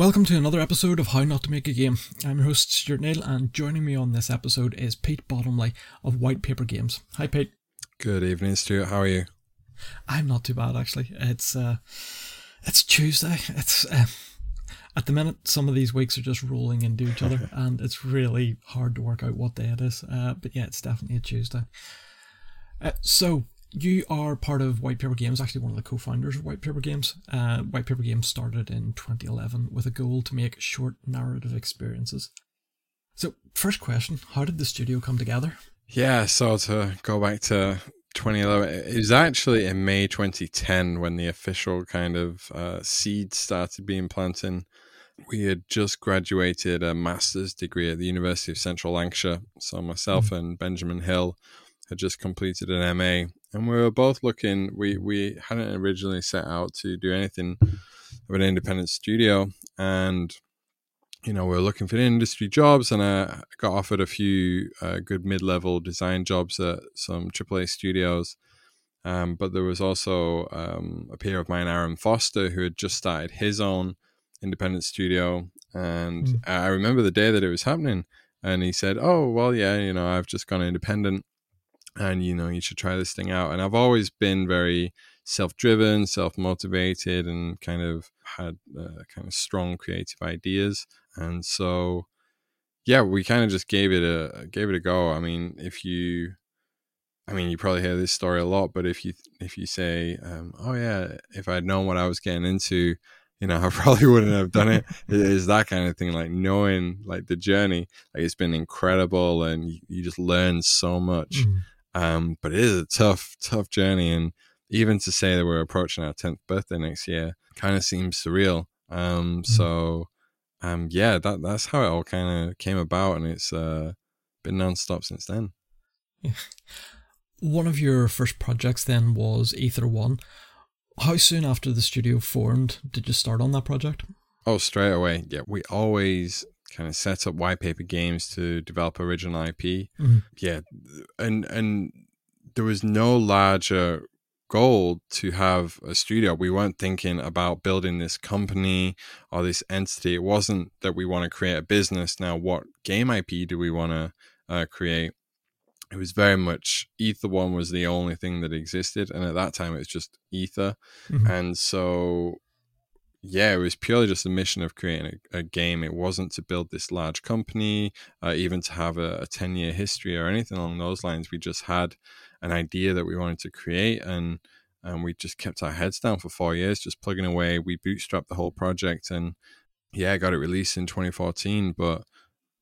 welcome to another episode of How Not to Make a Game. I'm your host Stuart Neill, and joining me on this episode is Pete Bottomley of White Paper Games. Hi, Pete. Good evening, Stuart. How are you? I'm not too bad actually. It's uh, it's Tuesday. It's uh, at the minute some of these weeks are just rolling into each other, and it's really hard to work out what day it is. Uh, but yeah, it's definitely a Tuesday. Uh, so you are part of White Paper Games, actually one of the co-founders of White Paper Games. Uh, White Paper Games started in 2011 with a goal to make short narrative experiences. So, first question: How did the studio come together? Yeah, so to go back to 2011, it was actually in May 2010 when the official kind of uh, seed started being planted. We had just graduated a master's degree at the University of Central Lancashire. So myself mm-hmm. and Benjamin Hill had just completed an MA and we were both looking. We we hadn't originally set out to do anything of an independent studio, and you know we were looking for industry jobs, and I got offered a few uh, good mid-level design jobs at some AAA studios. Um, but there was also um, a peer of mine, Aaron Foster, who had just started his own independent studio, and mm. I remember the day that it was happening. And he said, "Oh, well, yeah, you know, I've just gone independent." And you know you should try this thing out and i've always been very self-driven self-motivated and kind of had uh, kind of strong creative ideas and so yeah we kind of just gave it a gave it a go i mean if you i mean you probably hear this story a lot but if you if you say um, oh yeah if i'd known what i was getting into you know, I probably wouldn't have done it. it is that kind of thing, like knowing like the journey, like it's been incredible and you, you just learn so much. Mm. Um, but it is a tough, tough journey. And even to say that we're approaching our 10th birthday next year kind of seems surreal. Um, mm. So, um, yeah, that, that's how it all kind of came about. And it's uh, been nonstop since then. Yeah. One of your first projects then was Ether One. How soon after the studio formed did you start on that project? Oh, straight away. Yeah, we always kind of set up white paper games to develop original IP. Mm-hmm. Yeah, and and there was no larger goal to have a studio. We weren't thinking about building this company or this entity. It wasn't that we want to create a business. Now, what game IP do we want to uh, create? It was very much Ether One was the only thing that existed, and at that time it was just Ether, mm-hmm. and so yeah, it was purely just a mission of creating a, a game. It wasn't to build this large company, uh, even to have a, a 10 year history or anything along those lines. We just had an idea that we wanted to create and and we just kept our heads down for four years, just plugging away. We bootstrapped the whole project and yeah, got it released in 2014. But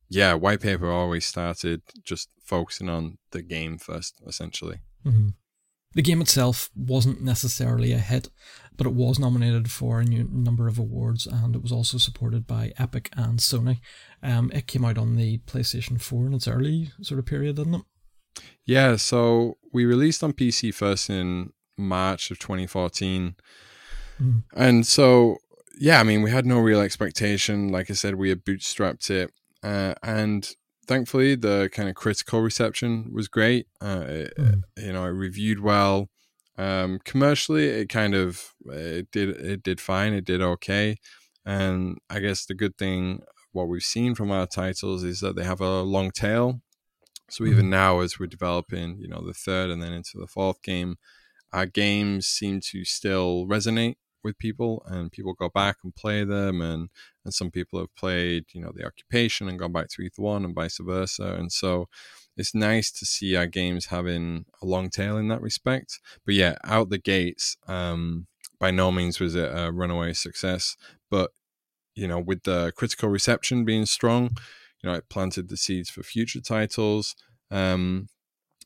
yeah, white paper always started just focusing on the game first, essentially. Mm-hmm. The game itself wasn't necessarily a hit, but it was nominated for a new number of awards and it was also supported by Epic and Sony. Um, it came out on the PlayStation 4 in its early sort of period, didn't it? Yeah, so we released on PC first in March of 2014. Mm. And so, yeah, I mean, we had no real expectation. Like I said, we had bootstrapped it. Uh, and thankfully, the kind of critical reception was great. Uh, it, mm. You know, it reviewed well. Um, commercially, it kind of it did it did fine. It did okay, and I guess the good thing what we've seen from our titles is that they have a long tail. So even mm. now, as we're developing, you know, the third and then into the fourth game, our games seem to still resonate with people and people go back and play them and and some people have played you know the occupation and gone back to ether one and vice versa and so it's nice to see our games having a long tail in that respect. But yeah out the gates um by no means was it a runaway success but you know with the critical reception being strong you know it planted the seeds for future titles um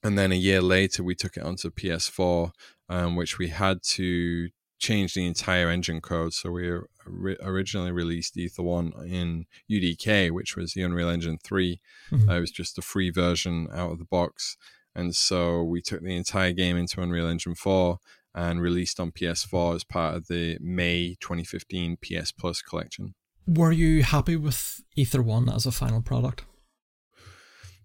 and then a year later we took it onto ps4 um, which we had to changed the entire engine code. So we originally released Ether 1 in UDK, which was the Unreal Engine 3. Mm-hmm. Uh, it was just a free version out of the box. And so we took the entire game into Unreal Engine 4 and released on PS4 as part of the May 2015 PS Plus collection. Were you happy with Ether 1 as a final product?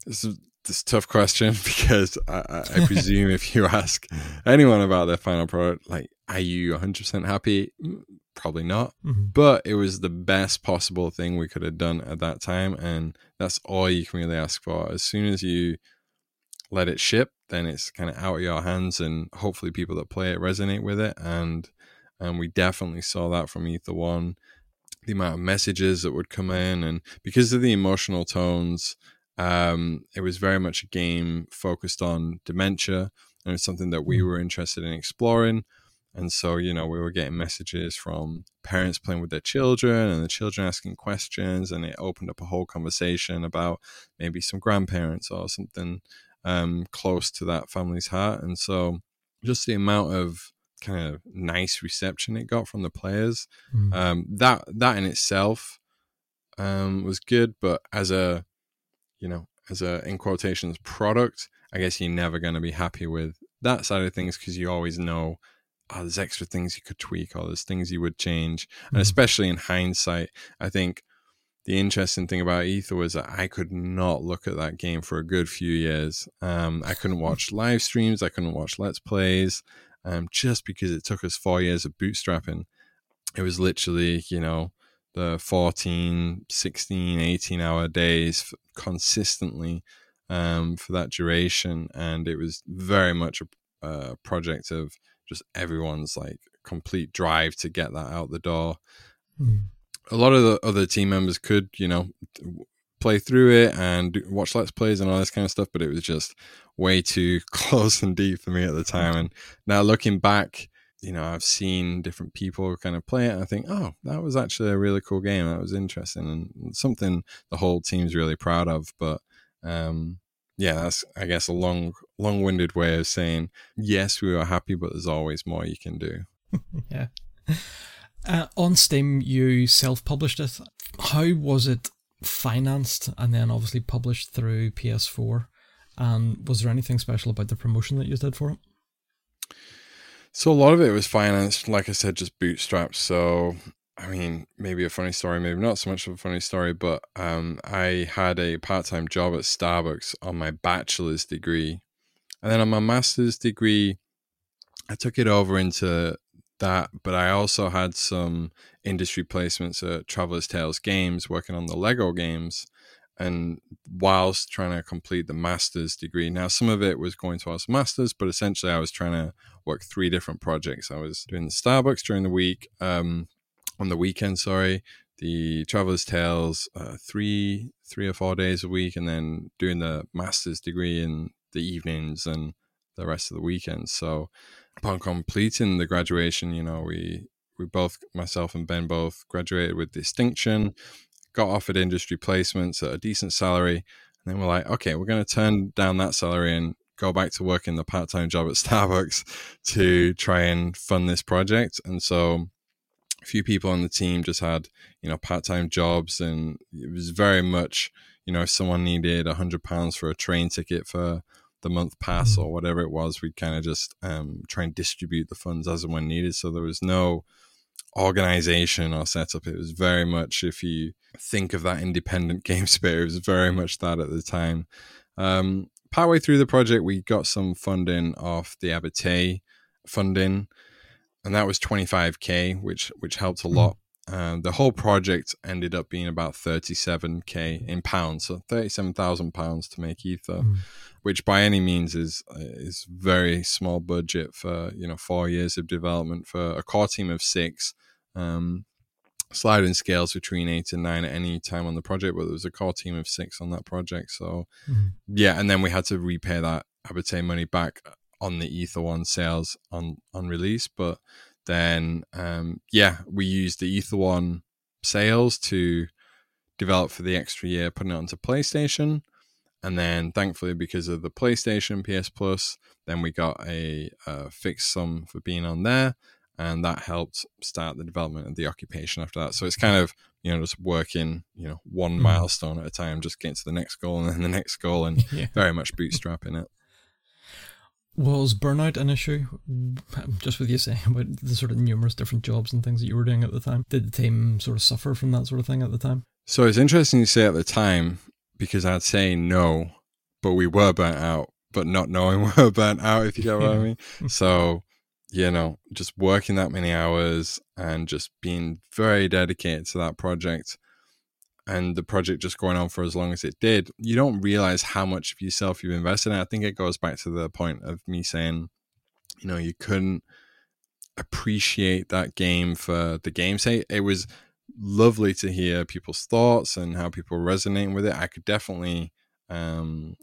This is this a tough question because I, I presume if you ask anyone about their final product, like are you 100% happy? Mm, Probably not. Mhm. But it was the best possible thing we could have done at that time. And that's all you can really ask for. As soon as you let it ship, then it's kind of out of your hands. And hopefully, people that play it resonate with it. And and we definitely saw that from Ether One. The amount of messages that would come in, and because of the emotional tones, um, it was very much a game focused on dementia, and it's something that we Mm. were interested in exploring. And so, you know, we were getting messages from parents playing with their children and the children asking questions, and it opened up a whole conversation about maybe some grandparents or something um, close to that family's heart. And so, just the amount of kind of nice reception it got from the players Mm. um, that that in itself um, was good, but as a you know as a in quotations product, I guess you're never going to be happy with that side of things because you always know oh, there's extra things you could tweak or there's things you would change, and Mhm. especially in hindsight, I think. The interesting thing about Ether was that I could not look at that game for a good few years. Um, I couldn't watch live streams, I couldn't watch Let's Plays, um, just because it took us four years of bootstrapping it was literally you know the 14 16 18 hour days f- consistently um, for that duration and it was very much a, a project of just everyone's like complete drive to get that out the door. Mm. a lot of the other team members could you know play through it and watch let's plays and all this kind of stuff but it was just way too close and deep for me at the time. And now looking back you know i've seen different people kind of play it and i think oh that was actually a really cool game. That was interesting. And something the whole team's really proud of but um yeah that's i guess a long long-winded way of saying yes we were happy but there's always more you can do Yeah. Uh, on Steam, you self published it. How was it financed and then obviously published through PS4? And was there anything special about the promotion that you did for it? So a lot of it was financed, like I said, just bootstrapped. So I mean, maybe a funny story, maybe not so much of a funny story, but um, I had a part-time job at Starbucks on my bachelor's degree, and then on my master's degree, I took it over into that. But I also had some industry placements at Traveller's Tales Games, working on the Lego games, and whilst trying to complete the master's degree. Now, some of it was going towards masters, but essentially, I was trying to work three different projects. I was doing the Starbucks during the week, um, on the weekend, sorry, the Traveler's Tales, uh, three three or four days a week, and then doing the master's degree in the evenings and the rest of the weekends. So, upon completing the graduation, you know, we we both myself and Ben both graduated with distinction, got offered industry placements at a decent salary, and then we're like, okay, we're going to turn down that salary and go back to working the part time job at Starbucks to try and fund this project. And so few people on the team just had, you know, part time jobs. And it was very much, you know, if someone needed a hundred pounds for a train ticket for the month pass Mhm. or whatever it was, we'd kind of just um, try and distribute the funds as and when needed. So there was no organization or setup. It was very much, if you think of that independent game spirit, it was very much that at the time. Um, partway through the project, we got some funding off the Abertay funding, and that was 25k, which which helped a Hmm. lot. Um, the whole project ended up being about 37k in pounds, so 37,000 pounds to make ether, Mm. which by any means is is very small budget for you know four years of development for a core team of six. Um, sliding scales between eight and nine at any time on the project, but there was a core team of six on that project. So Mm. yeah, and then we had to repay that Abertay money back on the Ether One sales on on release. But then um, yeah, we used the Ether One sales to develop for the extra year, putting it onto PlayStation. And then, thankfully, because of the PlayStation PS Plus, then we got a, a fixed sum for being on there, and that helped start the development of the occupation after that. So it's kind of you know just working you know one Mhm. milestone at a time, just getting to the next goal and then the next goal, and Yeah. very much bootstrapping it. Was burnout an issue? Just with you saying about the sort of numerous different jobs and things that you were doing at the time, did the team sort of suffer from that sort of thing at the time? So it's interesting you say at the time because I'd say no, but we were burnt out, but not knowing we were burnt out, if you get what I mean. Mm. So you know, just working that many hours and just being very dedicated to that project and the project just going on for as long as it did, you don't realize how much of yourself you've invested in. I think it goes back to the point of me saying, you know, you couldn't appreciate that game for the game's sake. It was lovely to hear people's thoughts and how people resonating with it. I could definitely, um,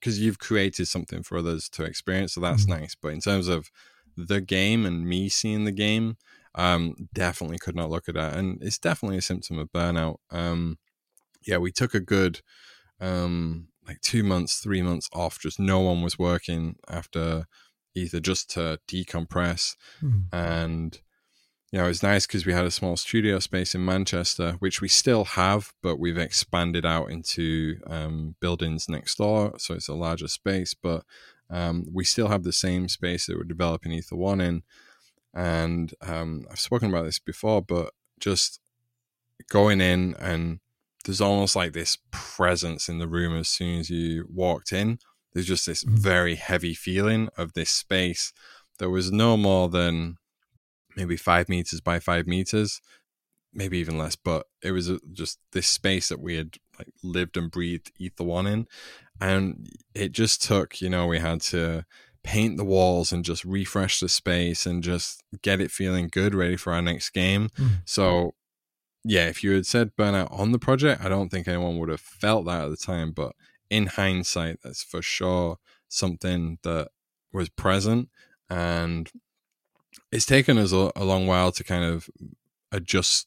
because you've created something for others to experience, so that's mm-hmm. nice. But in terms of the game and me seeing the game, um, definitely could not look at that, and it's definitely a symptom of burnout. Um, yeah, we took a good um like two months, three months off. Just no one was working after Ether just to decompress mm. and you know, it was nice because we had a small studio space in Manchester, which we still have, but we've expanded out into um, buildings next door. So it's a larger space, but um, we still have the same space that we're developing Ether One in. And um, I've spoken about this before, but just going in and there's almost like this presence in the room as soon as you walked in. There's just this mm-hmm. very heavy feeling of this space that was no more than maybe five meters by five meters, maybe even less. But it was just this space that we had like lived and breathed Ether One in, and it just took. You know, we had to paint the walls and just refresh the space and just get it feeling good, ready for our next game. Mm. So, yeah, if you had said burnout on the project, I don't think anyone would have felt that at the time. But in hindsight, that's for sure something that was present. And it's taken us a, a long while to kind of adjust,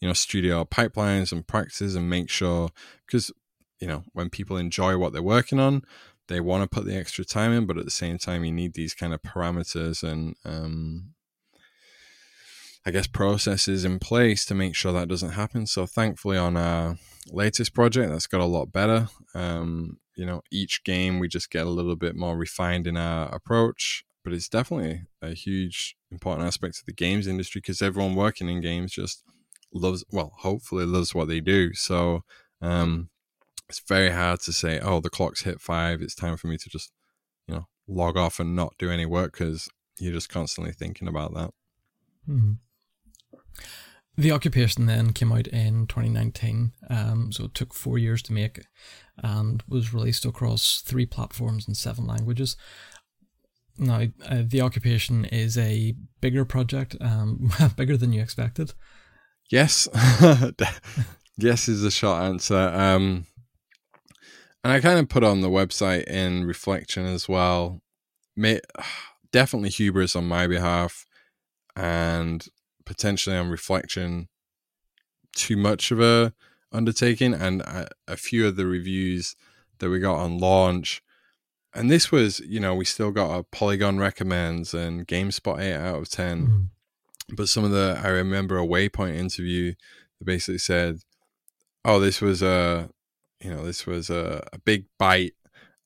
you know, studio pipelines and practices and make sure because, you know, when people enjoy what they're working on, they want to put the extra time in, but at the same time, you need these kind of parameters and, um, I guess, processes in place to make sure that doesn't happen. So, thankfully, on our latest project, that's got a lot better. Um, you know, each game we just get a little bit more refined in our approach, but it's definitely a huge, important aspect of the games industry because everyone working in games just loves, well, hopefully loves what they do. So, um, it's very hard to say, oh, the clock's hit five. It's time for me to just, you know, log off and not do any work because you're just constantly thinking about that. Mm-hmm. The occupation then came out in 2019, um, so it took four years to make and was released across three platforms in seven languages. Now, uh, the occupation is a bigger project, um, bigger than you expected. Yes, yes is the short answer. Um, and I kind of put on the website in reflection as well. May, definitely hubris on my behalf, and potentially on reflection, too much of a undertaking. And a, a few of the reviews that we got on launch, and this was, you know, we still got a Polygon recommends and GameSpot eight out of 10 mm But some of the, I remember a Waypoint interview that basically said, "Oh, this was a you know, this was a, a big bite,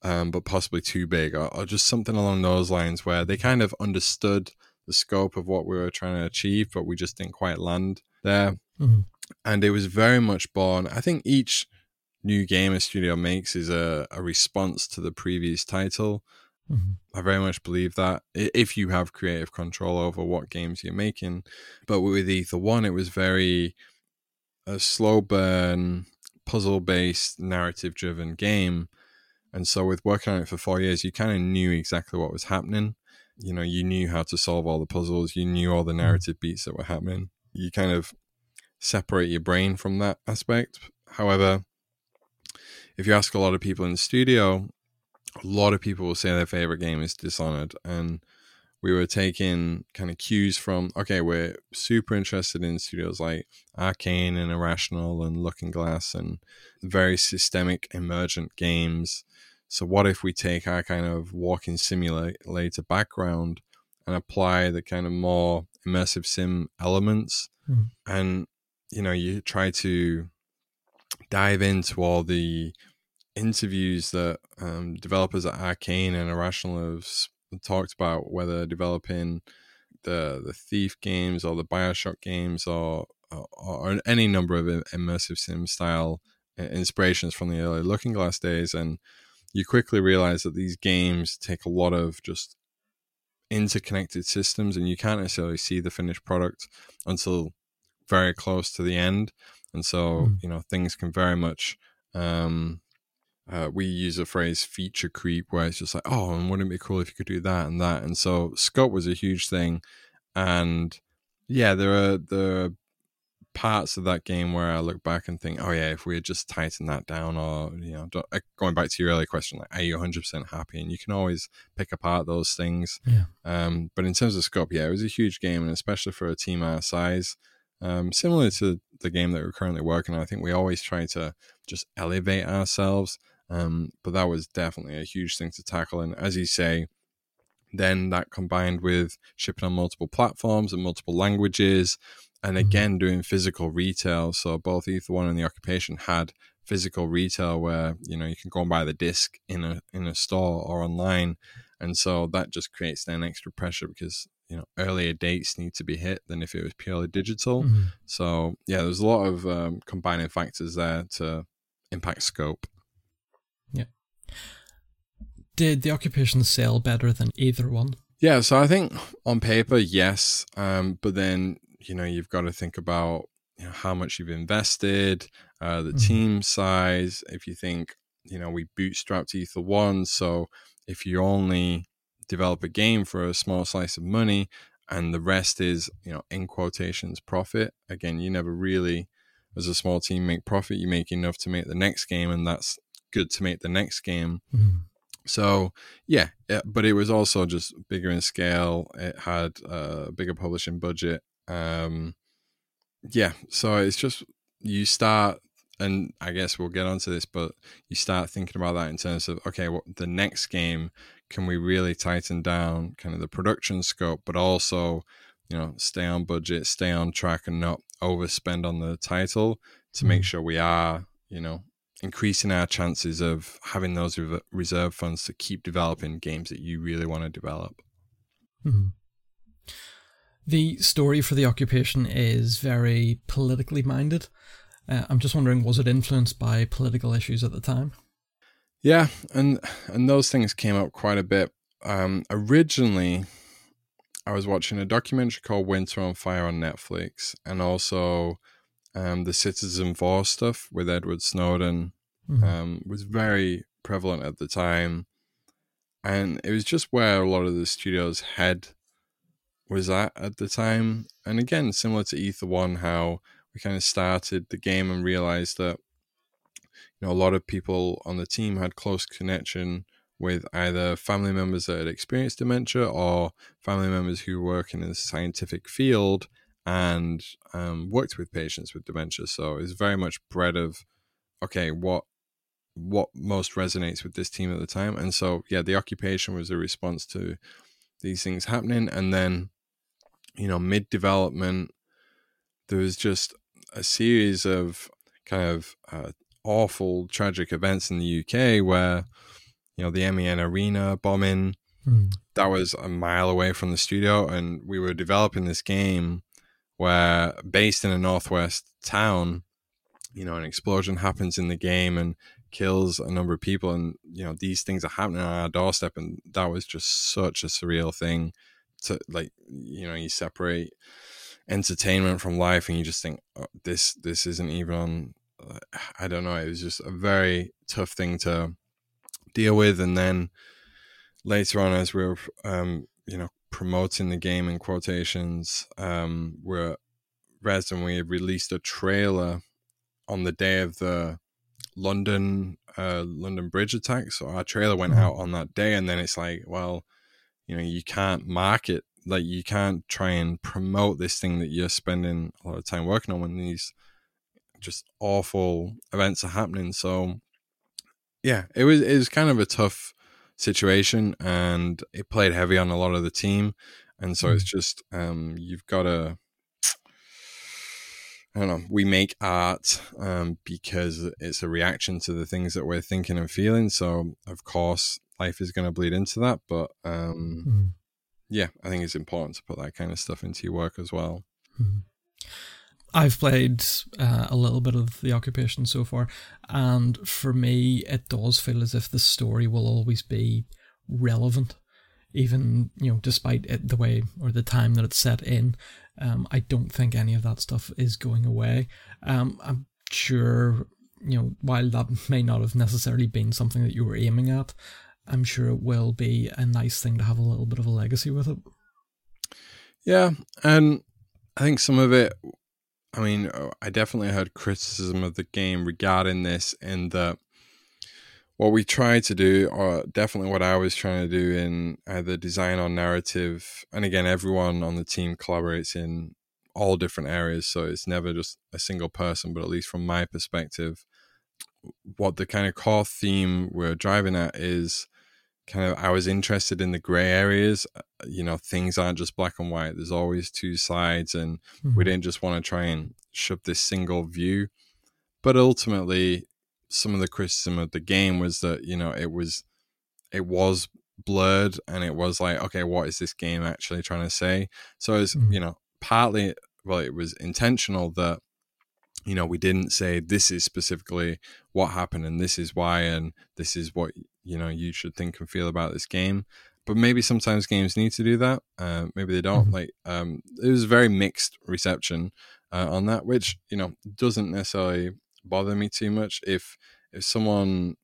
um, but possibly too big, or, or, just something along those lines, where they kind of understood the scope of what we were trying to achieve, but we just didn't quite land there. Mm-hmm. And it was very much born. I think each new game a studio makes is a, a response to the previous title. Mm-hmm. I very much believe that if you have creative control over what games you're making. But with Ether One, it was very a slow burn, puzzle based, narrative driven game. And so, with working on it for four years, you kind of knew exactly what was happening. You know, you knew how to solve all the puzzles, you knew all the mm. narrative beats that were happening. You kind of separate your brain from that aspect. However, if you ask a lot of people in the studio, a lot of people will say their favorite game is Dishonored. And we were taking kind of cues from okay we're super interested in studios like arcane and irrational and looking glass and very systemic emergent games so what if we take our kind of walking simulator background and apply the kind of more immersive sim elements mm. and you know you try to dive into all the interviews that um, developers at arcane and Irrational have talked about whether developing the the Thief games or the Bioshock games or or, or any number of immersive sim style inspirations from the early Looking Glass days, and you quickly realize that these games take a lot of just interconnected systems, and you can't necessarily see the finished product until very close to the end. And so, mm. you know, things can very much. Um, uh, we use a phrase feature creep where it's just like, oh, and wouldn't it be cool if you could do that and that? And so, scope was a huge thing. And yeah, there are there are parts of that game where I look back and think, oh yeah, if we had just tightened that down, or you know, uh, going back to your earlier question, like, are you 100 percent happy? And you can always pick apart those things. Yeah. Um, but in terms of scope, yeah, it was a huge game, and especially for a team our size, um, similar to the game that we're currently working on, I think we always try to just elevate ourselves. Um, but that was definitely a huge thing to tackle, and as you say, then that combined with shipping on multiple platforms and multiple languages and mm-hmm. again doing physical retail so both ether one and the occupation had physical retail where you know you can go and buy the disc in a in a store or online and so that just creates then extra pressure because you know earlier dates need to be hit than if it was purely digital mm-hmm. so yeah there's a lot of um, combining factors there to impact scope did the occupation sell better than Ether One yeah so i think on paper yes um, but then you know you've got to think about you know, how much you've invested, uh, the mm-hmm. team size. If you think you know we bootstrapped Ether One, so if you only develop a game for a small slice of money and the rest is you know in quotations profit again you never really as a small team make profit you make enough to make the next game and that's good to make the next game mm. so yeah, yeah, but it was also just bigger in scale it had a bigger publishing budget um, yeah, so it's just you start, and I guess we'll get onto this, but you start thinking about that in terms of okay, what the next game can we really tighten down kind of the production scope, but also you know stay on budget, stay on track, and not overspend on the title to make mm. sure we are you know increasing our chances of having those reserve funds to keep developing games that you really want to develop. Mm-hmm. The story for the occupation is very politically minded. Uh, I'm just wondering, was it influenced by political issues at the time? Yeah, and and those things came up quite a bit. Um, originally, I was watching a documentary called Winter on Fire on Netflix, and also um, the four stuff with Edward Snowden mm-hmm. um, was very prevalent at the time, and it was just where a lot of the studios had was at at the time. And again, similar to Ether One, how we kind of started the game and realized that you know a lot of people on the team had close connection with either family members that had experienced dementia or family members who work in the scientific field and um, worked with patients with dementia. So it's very much bred of okay, what what most resonates with this team at the time. And so yeah, the occupation was a response to these things happening, and then you know, mid development, there was just a series of kind of uh, awful, tragic events in the UK where, you know, the MEN Arena bombing, mm. that was a mile away from the studio. And we were developing this game where, based in a Northwest town, you know, an explosion happens in the game and kills a number of people. And, you know, these things are happening on our doorstep. And that was just such a surreal thing to like you know you separate entertainment from life and you just think oh, this this isn't even on i don't know it was just a very tough thing to deal with and then later on as we were um you know promoting the game in quotations um we're Res and we released a trailer on the day of the London uh London Bridge attack so our trailer went mm-hmm. out on that day and then it's like well you know you can't market like you can't try and promote this thing that you're spending a lot of time working on when these just awful events are happening so yeah it was it was kind of a tough situation and it played heavy on a lot of the team and so mm. it's just um you've got to I don't know. We make art um, because it's a reaction to the things that we're thinking and feeling. So, of course, life is going to bleed into that. But um, mm. yeah, I think it's important to put that kind of stuff into your work as well. Mm. I've played uh, a little bit of the occupation so far, and for me, it does feel as if the story will always be relevant. even you know, despite it, the way or the time that it's set in. Um, I don't think any of that stuff is going away. Um, I'm sure you know, while that may not have necessarily been something that you were aiming at, I'm sure it will be a nice thing to have a little bit of a legacy with it. Yeah, and I think some of it. I mean, uh, I definitely heard criticism of the game regarding this, in that what we tried to do, or definitely what I was trying to do in uh, either design or narrative, and again, everyone on the team collaborates in all different areas, so it's never just a single person. But at least from my perspective, what the kind of core theme we're driving at is kind of I was interested in the gray areas. Uh, you know, things aren't just black and white. There's always two sides, and mm-hmm. we didn't just want to try and shove this single view. But ultimately, some of the criticism of the game was that you know it was it was blurred and it was like okay what is this game actually trying to say so it's mm-hmm. you know partly well it was intentional that you know we didn't say this is specifically what happened and this is why and this is what you know you should think and feel about this game but maybe sometimes games need to do that uh, maybe they don't mm-hmm. like um, it was a very mixed reception uh, on that which you know doesn't necessarily bother me too much if if someone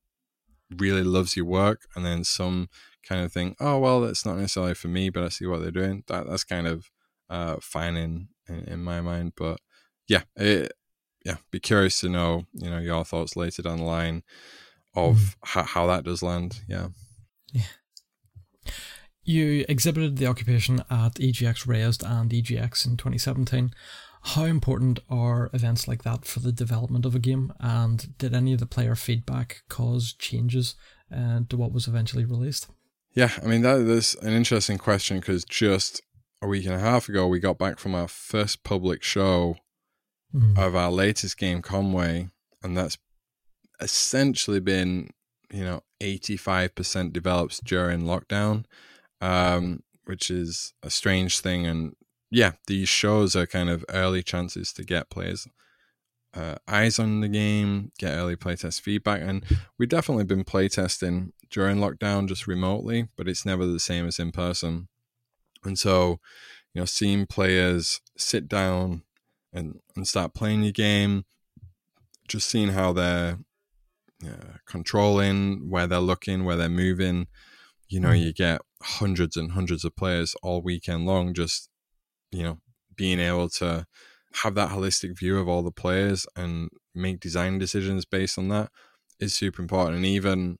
really loves your work and then some kind of thing, oh well, that's not necessarily for me, but I see what they're doing. That that's kind of uh, fine in, in, in my mind. But yeah, it, yeah, be curious to know you know your thoughts later down the line of mm. how, how that does land. Yeah. Yeah. You exhibited the occupation at EGX Raised and EGX in 2017. How important are events like that for the development of a game? And did any of the player feedback cause changes uh, to what was eventually released? Yeah, I mean, that is an interesting question because just a week and a half ago, we got back from our first public show mm. of our latest game, Conway, and that's essentially been, you know, 85% developed during lockdown, um, which is a strange thing. And yeah, these shows are kind of early chances to get players uh, eyes on the game, get early playtest feedback, and we've definitely been playtesting during lockdown just remotely, but it's never the same as in person. And so, you know, seeing players sit down and, and start playing your game, just seeing how they're uh, controlling, where they're looking, where they're moving. You know, mm. you get hundreds and hundreds of players all weekend long just you know, being able to have that holistic view of all the players and make design decisions based on that is super important. And even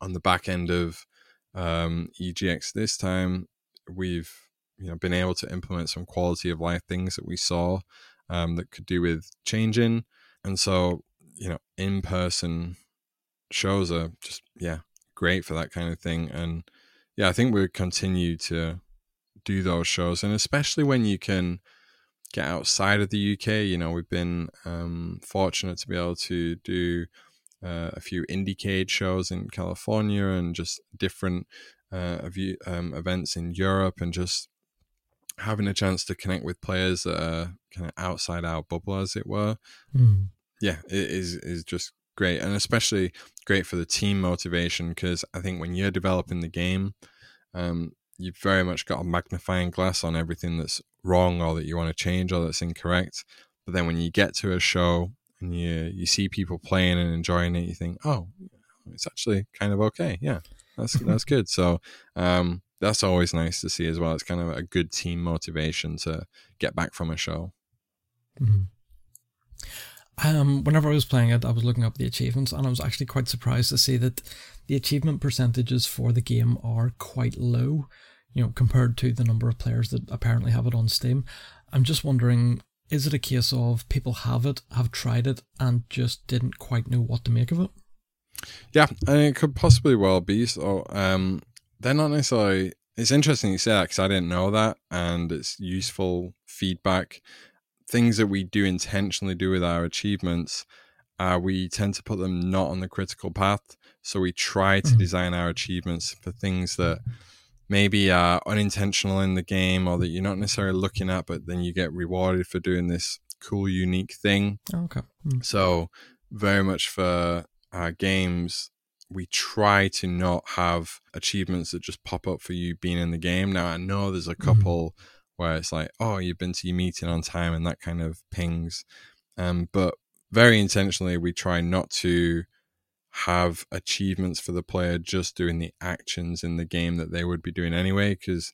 on the back end of um, EGX this time, we've you know been able to implement some quality of life things that we saw um, that could do with changing. And so you know, in person shows are just yeah great for that kind of thing. And yeah, I think we'll continue to do those shows, and especially when you can get outside of the UK. You know, we've been um, fortunate to be able to do uh, a few IndieCade shows in California and just different uh, view, um, events in Europe, and just having a chance to connect with players that are kind of outside our bubble, as it were. Mm. Yeah, it is is just great, and especially great for the team motivation because I think when you're developing the game. Um, you've very much got a magnifying glass on everything that's wrong or that you want to change or that's incorrect. But then when you get to a show and you you see people playing and enjoying it, you think, oh, it's actually kind of okay. Yeah, that's that's good. So um, that's always nice to see as well. It's kind of a good team motivation to get back from a show. Mm-hmm. Um, whenever I was playing it, I was looking up the achievements, and I was actually quite surprised to see that the achievement percentages for the game are quite low you know, compared to the number of players that apparently have it on Steam. I'm just wondering, is it a case of people have it, have tried it, and just didn't quite know what to make of it? Yeah, and it could possibly well be. So, um, they're not necessarily. It's interesting you say that because I didn't know that, and it's useful feedback. Things that we do intentionally do with our achievements, uh, we tend to put them not on the critical path. So we try to mm-hmm. design our achievements for things that maybe uh, unintentional in the game or that you're not necessarily looking at, but then you get rewarded for doing this cool, unique thing. Okay. Mm. So, very much for uh, games, we try to not have achievements that just pop up for you being in the game. Now I know there's a Mm-hmm. couple where it's like, oh, you've been to your meeting on time and that kind of pings. Um, but very intentionally, we try not to have achievements for the player just doing the actions in the game that they would be doing anyway. Because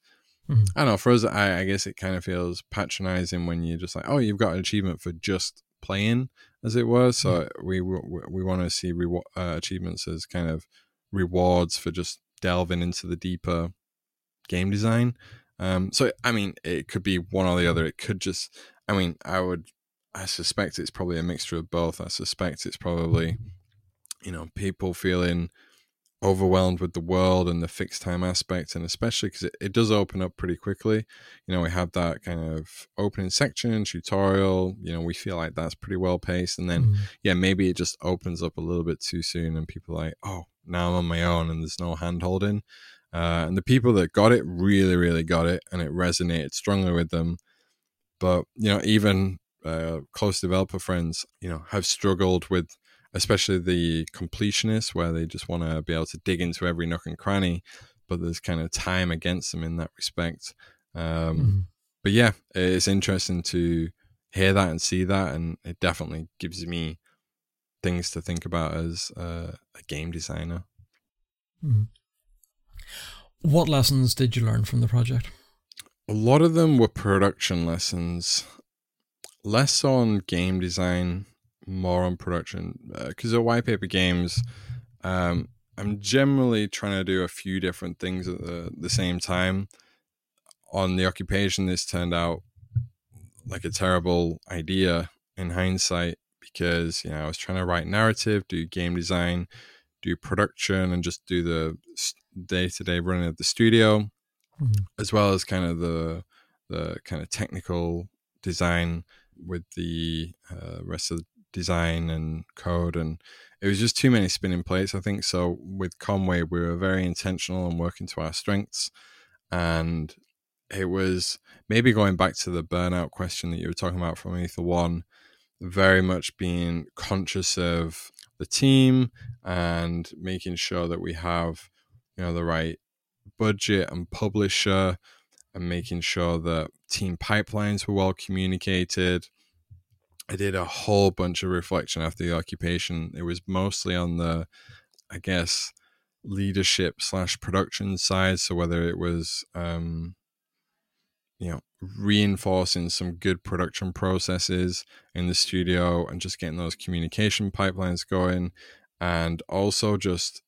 Mhm. I don't know, for us, I, I guess it kind of feels patronizing when you're just like, oh, you've got an achievement for just playing, as it were. So we we, we want to see rewa- uh, achievements as kind of rewards for just delving into the deeper game design. Um, so I mean, it could be one or the other. It could just, I mean, I would, I suspect it's probably a mixture of both. I suspect it's probably, you know, people feeling overwhelmed with the world and the fixed time aspect, and especially because it, it does open up pretty quickly. You know, we have that kind of opening section tutorial. You know, we feel like that's pretty well paced, and then Mhm. yeah, maybe it just opens up a little bit too soon, and people are like, oh, now I'm on my own, and there's no hand holding. Uh, and the people that got it really, really got it, and it resonated strongly with them. But you know, even uh, close developer friends, you know, have struggled with, especially the completionists, where they just want to be able to dig into every nook and cranny, but there's kind of time against them in that respect. Um, Mhm. but yeah, it's interesting to hear that and see that, and it definitely gives me things to think about as uh, a game designer. Mhm. What lessons did you learn from the project? A lot of them were production lessons, less on game design, more on production. Because uh, at White Paper Games, um, I'm generally trying to do a few different things at the, the same time. On the occupation, this turned out like a terrible idea in hindsight because you know I was trying to write narrative, do game design, do production, and just do the day to day running of the studio, Mhm. as well as kind of the the kind of technical design with the uh, rest of the design and code and it was just too many spinning plates i think. So with conway we were very intentional and working to our strengths and it was maybe going back to the burnout question that you were talking about from ether one very much being conscious of the team and making sure that we have you know the right budget and publisher and making sure that team pipelines were well communicated i did a whole bunch of reflection after the occupation. It was mostly on the i guess leadership slash production side. So whether it was um you know reinforcing some good production processes in the studio and just getting those communication pipelines going and also just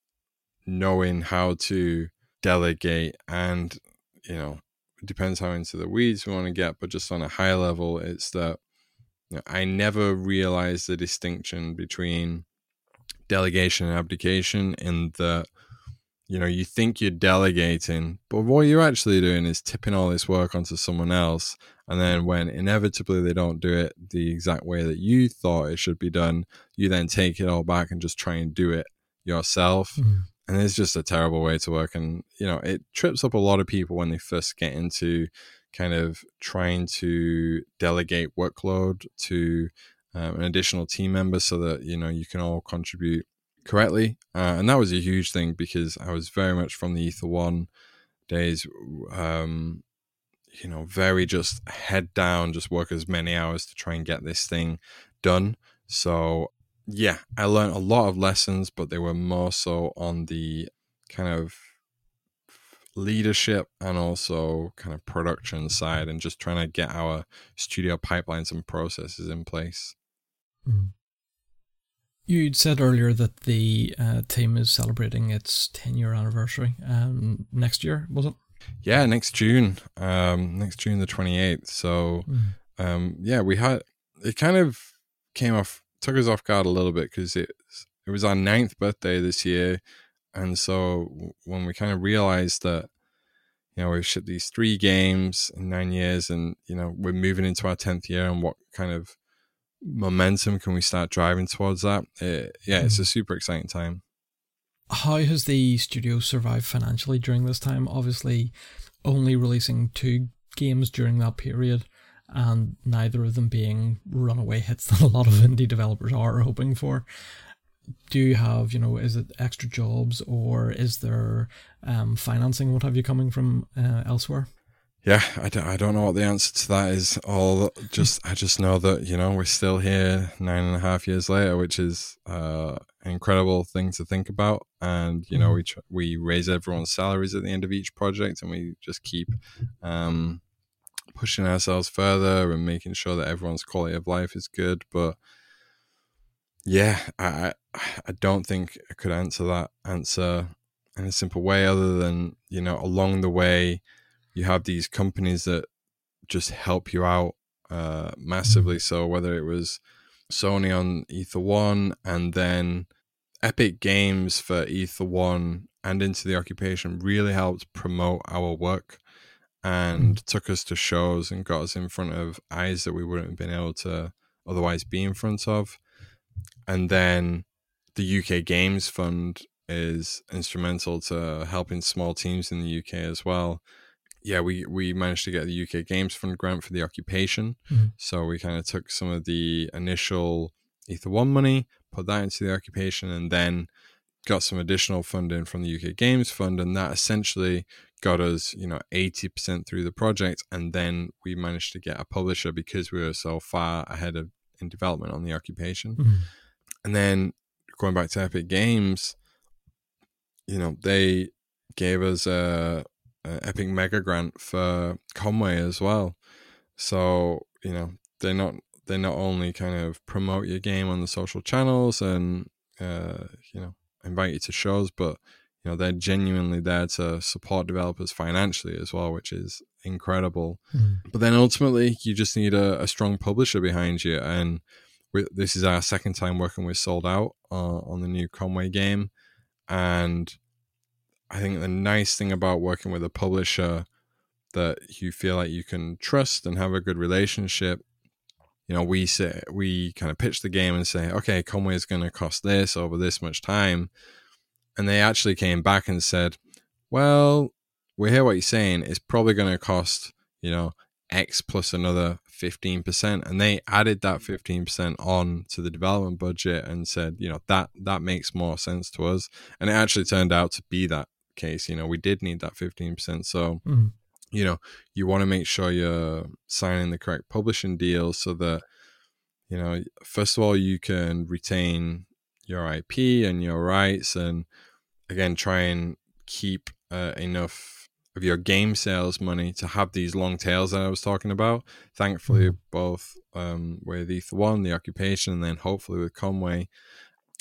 knowing how to delegate and you know depends how into the weeds we want to get but just on a high level it's that i never realized the distinction between delegation and abdication in that you know you think you're delegating but what you're actually doing is tipping all this work onto someone else and then when inevitably they don't do it the exact way that you thought it should be done you then take it all back and just try and do it yourself Mhm. and it's just a terrible way to work and you know it trips up a lot of people when they first get into kind of trying to delegate workload to um, an additional team member so that you know you can all contribute correctly. Uh, and that was a huge thing because i was very much from the ether one days um you know very just head down just work as many hours to try and get this thing done. So yeah i learned a lot of lessons but they were more so on the kind of leadership and also kind of production side and just trying to get our studio pipelines and processes in place Mhm. You'd said earlier that the uh, team is celebrating its 10 year anniversary um, next year, was it? yeah next june um next june the 28th so Mhm. um yeah we had it kind of came off took us off guard a little bit because it it was our ninth birthday this year and so when we kind of realized that you know we've shipped these three games in nine years and you know we're moving into our 10th year and what kind of momentum can we start driving towards that it, yeah it's hmm. a super exciting time How has the studio survived financially during this time? Obviously, only releasing two games during that period, and neither of them being runaway hits that a lot of indie developers are hoping for. Do you have you know is it extra jobs or is there um, financing? What have you coming from uh, elsewhere? Yeah I don't, I don't know what the answer to that is. All just i just know that you know we're still here nine and a half years later which is uh, an incredible thing to think about. And you know mm-hmm. we we raise everyone's salaries at the end of each project and we just keep um, pushing ourselves further and making sure that everyone's quality of life is good. But yeah, I I don't think I could answer that answer in a simple way other than, you know, along the way you have these companies that just help you out uh, massively. Mm-hmm. So whether it was Sony on Ether One and then Epic Games for Ether One and Into the Occupation really helped promote our work and mm. took us to shows and got us in front of eyes that we wouldn't have been able to otherwise be in front of and then the UK Games Fund is instrumental to helping small teams in the UK as well. Yeah, we we managed to get the UK Games Fund grant for the occupation, mm-hmm. so we kind of took some of the initial Ether One money, put that into the occupation, and then got some additional funding from the UK Games Fund, and that essentially got us, you know, eighty percent through the project, and then we managed to get a publisher because we were so far ahead of in development on the occupation. Mm-hmm. And then going back to Epic Games, you know, they gave us a, a Epic Mega Grant for Conway as well. So, you know, they not they not only kind of promote your game on the social channels and uh, you know, invite you to shows, but you know, they're genuinely there to support developers financially as well, which is incredible. Mm. But then ultimately, you just need a, a strong publisher behind you. And this is our second time working with Sold Out uh, on the new Conway game. And I think the nice thing about working with a publisher that you feel like you can trust and have a good relationship you know, we say we kind of pitch the game and say, okay, Conway is going to cost this over this much time, and they actually came back and said, well, we hear what you're saying. It's probably going to cost, you know, X plus another 15%. And they added that 15% on to the development budget and said, you know, that, that makes more sense to us. And it actually turned out to be that case. You know, we did need that 15%. So, mm. you know, you want to make sure you're signing the correct publishing deal so that, you know, first of all, you can retain your IP and your rights and again, try and keep uh, enough of your game sales money to have these long tails that I was talking about. Thankfully, mm-hmm. both um, with Ether One, the occupation, and then hopefully with Conway,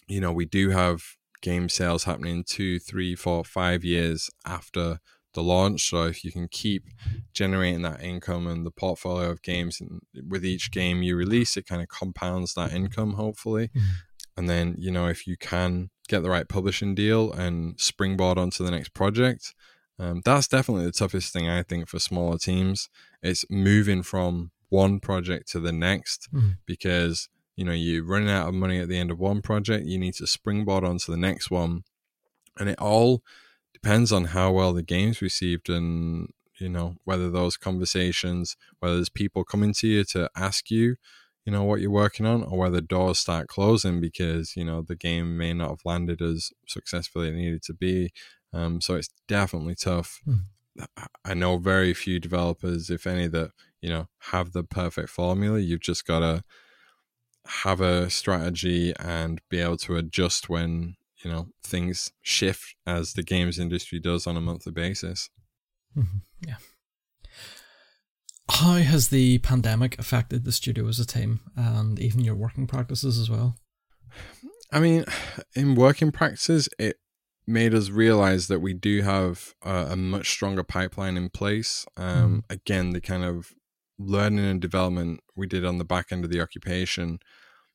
you know, we do have game sales happening two, three, four, five years after the launch. So if you can keep generating that income and the portfolio of games, and with each game you release, it kind of compounds that income, hopefully. Mm-hmm. And then, you know, if you can get the right publishing deal and springboard onto the next project, um, that's definitely the toughest thing I think for smaller teams. It's moving from one project to the next mm-hmm. because you know you're running out of money at the end of one project. You need to springboard onto the next one, and it all depends on how well the game's received and you know whether those conversations, whether there's people coming to you to ask you you know what you're working on or whether doors start closing because you know the game may not have landed as successfully it needed to be um, so it's definitely tough. Mm. I know very few developers, if any, that you know have the perfect formula. You've just got to have a strategy and be able to adjust when you know things shift as the games industry does on a monthly basis. Mm-hmm. Yeah. How has the pandemic affected the studio as a team and even your working practices as well? I mean, in working practices, it made us realize that we do have a, a much stronger pipeline in place. Um, mm. Again, the kind of learning and development we did on the back end of the occupation,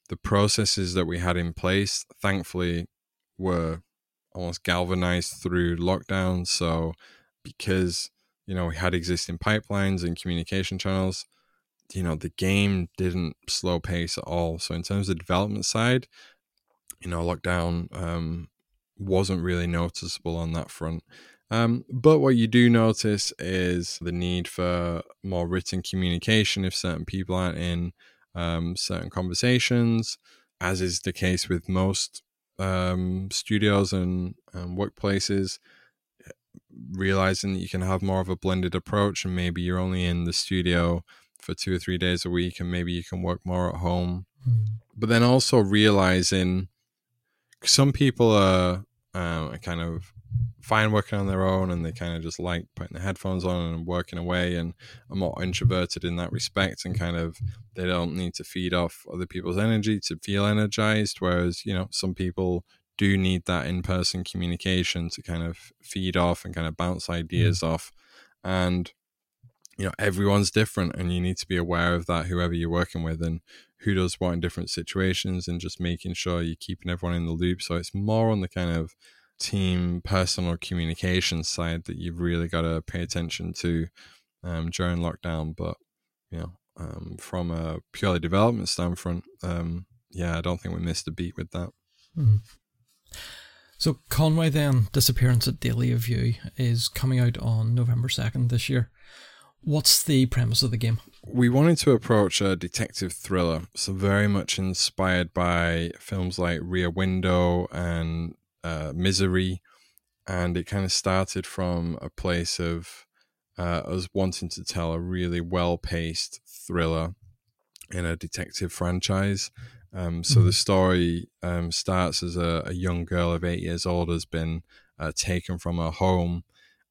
the processes that we had in place, thankfully, were almost galvanized through lockdown. So, because you know we had existing pipelines and communication channels, you know the game didn't slow pace at all. So, in terms of development side, you know, lockdown um, wasn't really noticeable on that front. Um, but what you do notice is the need for more written communication if certain people aren't in um, certain conversations, as is the case with most um, studios and, and workplaces, realizing that you can have more of a blended approach, and maybe you're only in the studio for two or three days a week, and maybe you can work more at home. Mm. But then also realizing some people are uh, kind of fine working on their own and they kind of just like putting the headphones on and working away and are more introverted in that respect and kind of they don't need to feed off other people's energy to feel energized whereas you know some people do need that in-person communication to kind of feed off and kind of bounce ideas mm. off and you know everyone's different and you need to be aware of that whoever you're working with and who does what in different situations and just making sure you're keeping everyone in the loop so it's more on the kind of team personal communication side that you've really got to pay attention to um, during lockdown. But you know, um, from a purely development standpoint, um, yeah, I don't think we missed a beat with that. Mm-hmm. So Conway then disappearance at Dahlia View is coming out on November second this year. What's the premise of the game? We wanted to approach a detective thriller, so very much inspired by films like Rear Window and uh, misery, and it kind of started from a place of uh, us wanting to tell a really well-paced thriller in a detective franchise. Um, so mm-hmm. the story um, starts as a, a, young girl of eight years old has been uh, taken from her home,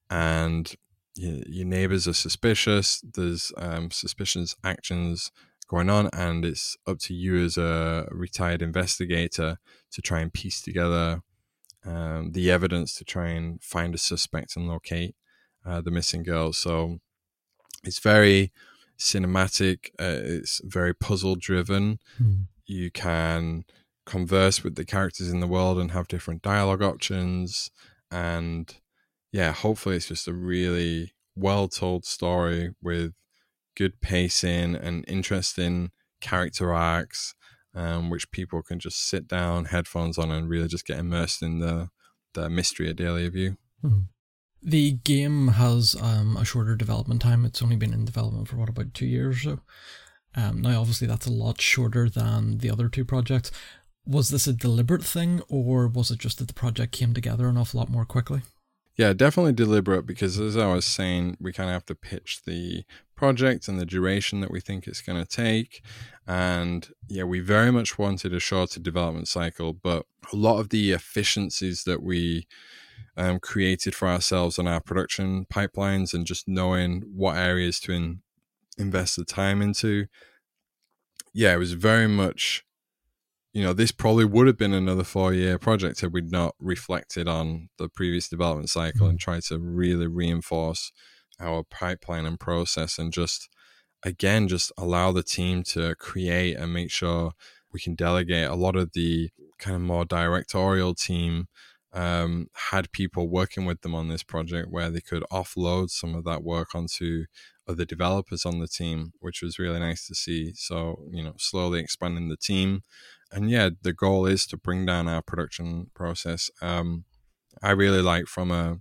and your, your neighbors are suspicious. There's um, suspicious actions going on, and it's up to you as a retired investigator to try and piece together um, the evidence to try and find a suspect and locate uh, the missing girl. So it's very cinematic. Uh, it's very puzzle driven. Mm. You can converse with the characters in the world and have different dialogue options. And yeah, hopefully it's just a really well told story with good pacing and interesting character arcs um, which people can just sit down, headphones on, and really just get immersed in the the mystery of Dahlia View. Mm-hmm. The game has um, a shorter development time. It's only been in development for what about two years or so. Um, now, obviously, that's a lot shorter than the other two projects. Was this a deliberate thing, or was it just that the project came together an awful lot more quickly? Yeah, definitely deliberate because, as I was saying, we kind of have to pitch the project and the duration that we think it's going to take. And yeah, we very much wanted a shorter development cycle, but a lot of the efficiencies that we um, created for ourselves on our production pipelines and just knowing what areas to in, invest the time into. Yeah, it was very much, you know, this probably would have been another four year project had we not reflected on the previous development cycle and tried to really reinforce our pipeline and process and just again just allow the team to create and make sure we can delegate a lot of the kind of more directorial team um, had people working with them on this project where they could offload some of that work onto other developers on the team, which was really nice to see. So, you know, slowly expanding the team. And yeah, the goal is to bring down our production process. Um, I really like from a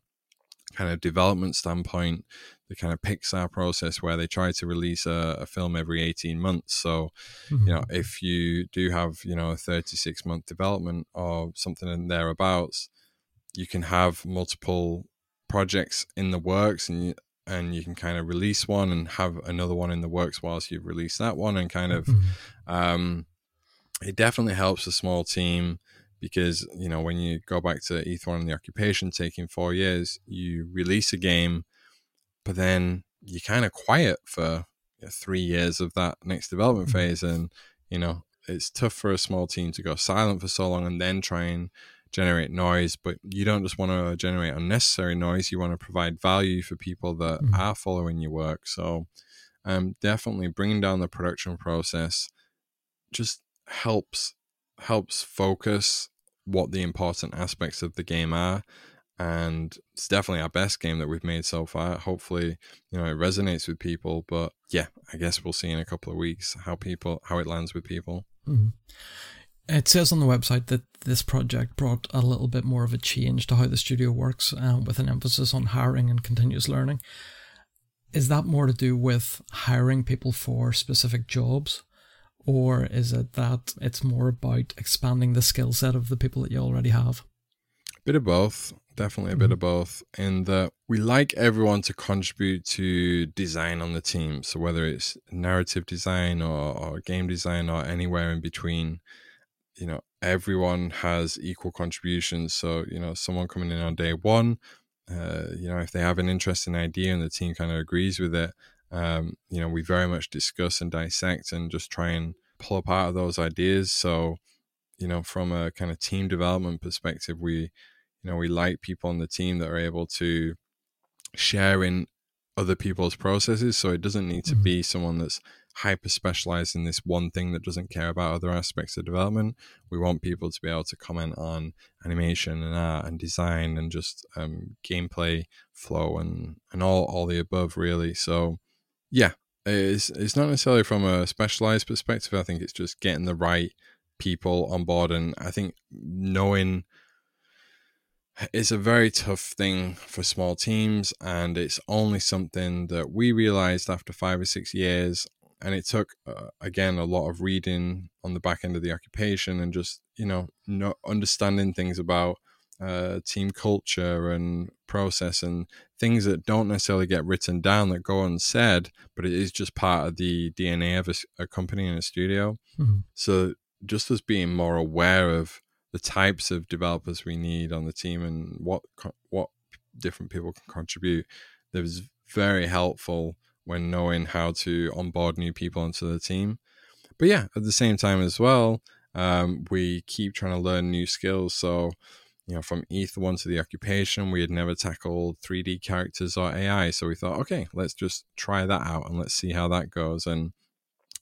kind of development standpoint, the kind of Pixar process where they try to release a, a film every 18 months. So, mm-hmm. you know, if you do have, you know, a 36 month development or something in thereabouts, you can have multiple projects in the works and you, and you can kind of release one and have another one in the works whilst you release that one and kind of mm-hmm. um, it definitely helps a small team because you know when you go back to Ether One and the occupation taking four years, you release a game, but then you're kind of quiet for you know, three years of that next development mm-hmm. phase, and you know it's tough for a small team to go silent for so long and then try and generate noise. But you don't just want to generate unnecessary noise; you want to provide value for people that mm-hmm. are following your work. So, um, definitely bringing down the production process just helps helps focus what the important aspects of the game are. And it's definitely our best game that we've made so far. Hopefully you know it resonates with people. But yeah i guess we'll see in a couple of weeks how people how it lands with people. Mm-hmm. it says on the website that this project brought a little bit more of a change to how the studio works uh, with an emphasis on hiring and continuous learning. Is that more to do with hiring people for specific jobs or is it that it's more about expanding the skill set of the people that you already have? Bit of both, definitely a bit of both. In that we like everyone to contribute to design on the team. So whether it's narrative design or, or game design or anywhere in between, you know, everyone has equal contributions. So you know, someone coming in on day one, uh, you know, if they have an interesting idea and the team kind of agrees with it, um, you know, we very much discuss and dissect and just try and pull apart those ideas. So, you know, from a kind of team development perspective, we, you know, we like people on the team that are able to share in other people's processes. So it doesn't need to mm-hmm. be someone that's hyper specialized in this one thing that doesn't care about other aspects of development. We want people to be able to comment on animation and art and design and just um, gameplay flow and, and all, all the above, really. So, yeah, it's it's not necessarily from a specialized perspective. I think it's just getting the right people on board, and I think knowing it's a very tough thing for small teams, and it's only something that we realized after five or six years. And it took uh, again a lot of reading on the back end of the occupation, and just you know, not understanding things about uh, team culture and process and things that don't necessarily get written down that go unsaid, but it is just part of the DNA of a, a company and a studio. Mm-hmm. So just as being more aware of the types of developers we need on the team and what what different people can contribute, that was very helpful when knowing how to onboard new people into the team. But yeah, at the same time as well, um, we keep trying to learn new skills. So you know, from Ether One to the occupation, we had never tackled 3D characters or AI. So we thought, okay, let's just try that out and let's see how that goes. And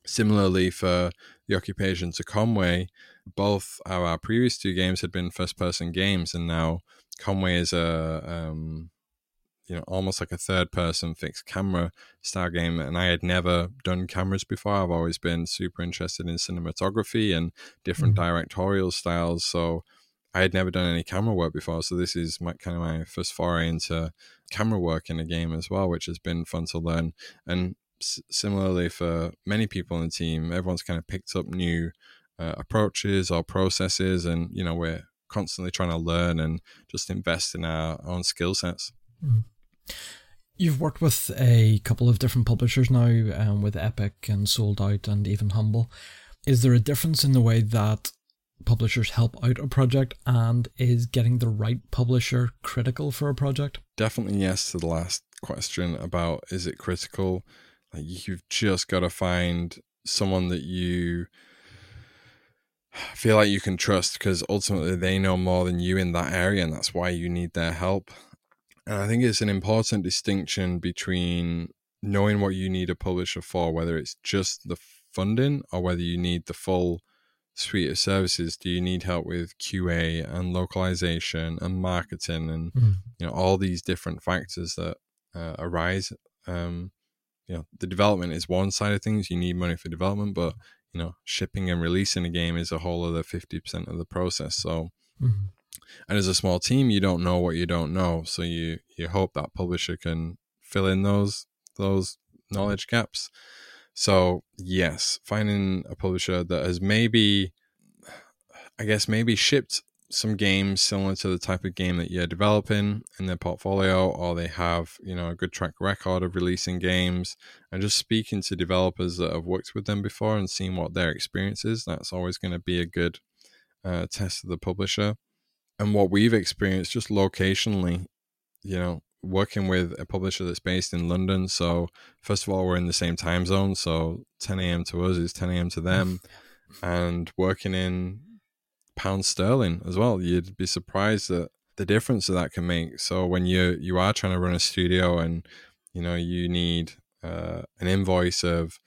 similarly for the occupation to Conway, both our previous two games had been first person games. And now Conway is a, um, you know, almost like a third person fixed camera style game. And I had never done cameras before. I've always been super interested in cinematography and different mm-hmm. directorial styles. So, I had never done any camera work before, so this is my kind of my first foray into camera work in a game as well, which has been fun to learn. And s- similarly, for many people in the team, everyone's kind of picked up new uh, approaches or processes, and you know we're constantly trying to learn and just invest in our own skill sets. Mm-hmm. You've worked with a couple of different publishers now, um, with Epic and Sold Out and even Humble. Is there a difference in the way that publishers help out a project and is getting the right publisher critical for a project? Definitely yes to the last question about is it critical? Like you've just got to find someone that you feel like you can trust because ultimately they know more than you in that area and that's why you need their help. And I think it's an important distinction between knowing what you need a publisher for, whether it's just the funding or whether you need the full suite of services do you need help with qa and localization and marketing and mm. you know all these different factors that uh, arise? Um, you know the development is one side of things. You need money for development but you know shipping and releasing a game is a whole other 50% of the process. So mm-hmm. and as a small team you don't know what you don't know. So you you hope that publisher can fill in those those knowledge gaps so, yes, finding a publisher that has maybe, I guess, maybe shipped some games similar to the type of game that you're developing in their portfolio, or they have, you know, a good track record of releasing games, and just speaking to developers that have worked with them before and seeing what their experience is. That's always going to be a good uh, test of the publisher. And what we've experienced just locationally, you know, working with a publisher that's based in London. So first of all, we're in the same time zone. So 10 a.m. to us is 10 a.m. to them, and working in pound sterling as well. You'd be surprised at the difference that that can make. So when you you are trying to run a studio and you know you need uh, an invoice of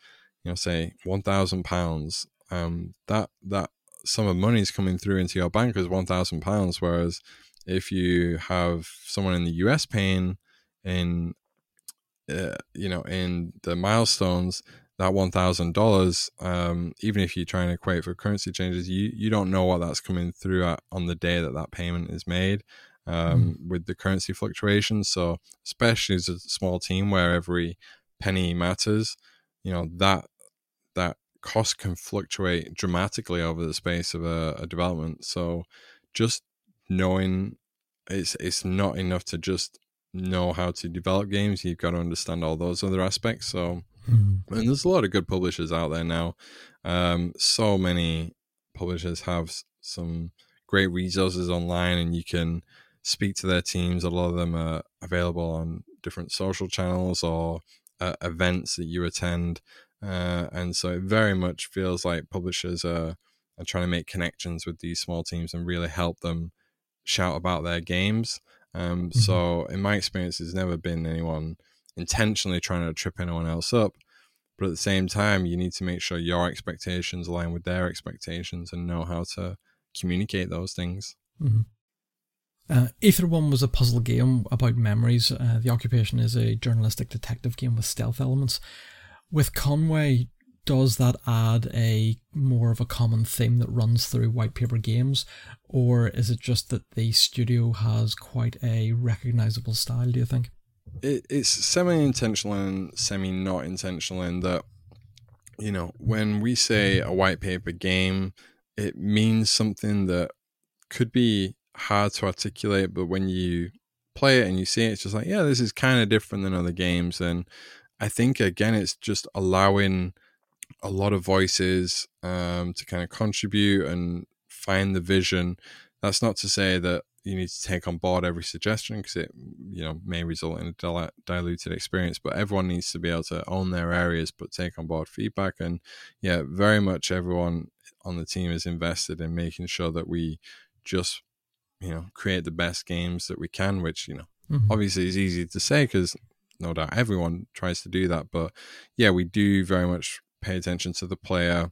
you know say one thousand pounds, um, that that sum of money is coming through into your bank as one thousand pounds, whereas if you have someone in the US paying in uh, you know in the milestones that one thousand um, dollars, even if you try and equate for currency changes, you you don't know what that's coming through at, on the day that that payment is made um, mm. with the currency fluctuations. So especially as a small team where every penny matters, you know that that costs can fluctuate dramatically over the space of a, a development. So just knowing it's it's not enough to just know how to develop games. You've got to understand all those other aspects. So, mm-hmm. and there's a lot of good publishers out there now. Um, so many publishers have some great resources online, and you can speak to their teams. A lot of them are available on different social channels or uh, events that you attend. Uh, and so it very much feels like publishers are, are trying to make connections with these small teams and really help them shout about their games. Um, mm-hmm. So, in my experience, there's never been anyone intentionally trying to trip anyone else up. But at the same time, you need to make sure your expectations align with their expectations and know how to communicate those things. Mm-hmm. Uh, Ether One was a puzzle game about memories. Uh, the occupation is a journalistic detective game with stealth elements. With Conway, does that add a more of a common theme that runs through white paper games, or is it just that the studio has quite a recognizable style? Do you think? It, it's semi-intentional and semi-not intentional in that you know when we say a white paper game, it means something that could be hard to articulate, but when you play it and you see it, it's just like, yeah, this is kind of different than other games. And I think again, it's just allowing a lot of voices um, to kind of contribute and find the vision. That's not to say that you need to take on board every suggestion because it you know may result in a dil- diluted experience but everyone needs to be able to own their areas but take on board feedback and yeah very much everyone on the team is invested in making sure that we just you know create the best games that we can which you know mm-hmm. obviously is easy to say because no doubt everyone tries to do that but yeah we do very much pay attention to the player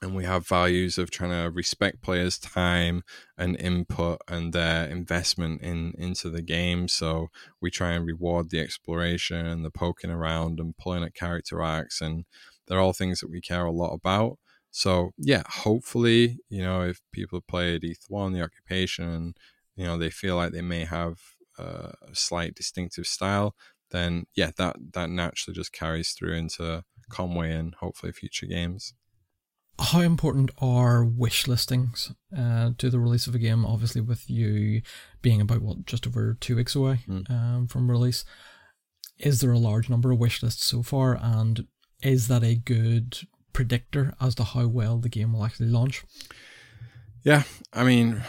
and we have values of trying to respect players' time and input and their investment in into the game. So we try and reward the exploration and the poking around and pulling at character arcs, and they're all things that we care a lot about. So yeah, hopefully, you know, if people have played Ether One, the occupation, and you know they feel like they may have uh, a slight distinctive style, then yeah, that that naturally just carries through into Conway and hopefully future games. How important are wish listings uh, to the release of a game? Obviously, with you being about what just over two weeks away mm. um, from release, is there a large number of wish lists so far, and is that a good predictor as to how well the game will actually launch? Yeah, I mean,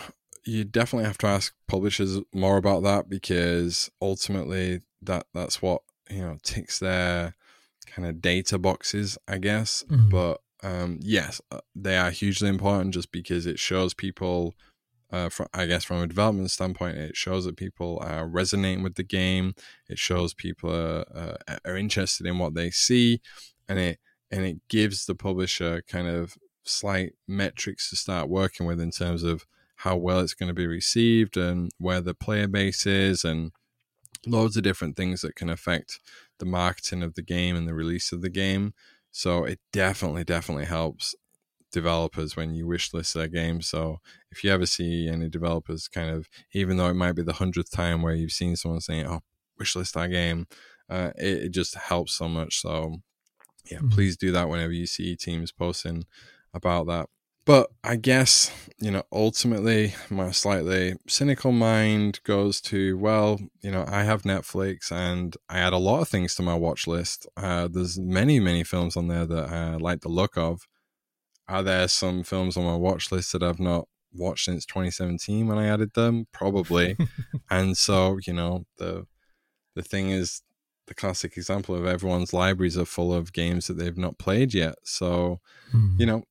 you definitely have to ask publishers more about that because ultimately that that's what you know ticks their kind of data boxes, I guess. Mm-hmm. But um, yes, uh, they are hugely important just because it shows people. Uh, from, I guess from a development standpoint, it shows that people are resonating with the game. It shows people are, uh, are interested in what they see, and it and it gives the publisher kind of slight metrics to start working with in terms of how well it's going to be received and where the player base is and loads of different things that can affect the marketing of the game and the release of the game. So it definitely, definitely helps developers when you wish list their game. So if you ever see any developers kind of, even though it might be the hundredth time where you've seen someone saying, "Oh, wish list our game," uh, it, it, just helps so much. So yeah, mm-hmm. please do that whenever you see teams posting about that. But I guess, you know, ultimately, my slightly cynical mind goes to, well, you know, I have Netflix and I add a lot of things to my watch list. Uh, there's many, many films on there that I like the look of. Are there some films on my watch list that I've not watched since 2017 when I added them? Probably. and so, you know, the the thing is, the classic example of everyone's libraries are full of games that they've not played yet. So, mm. you know,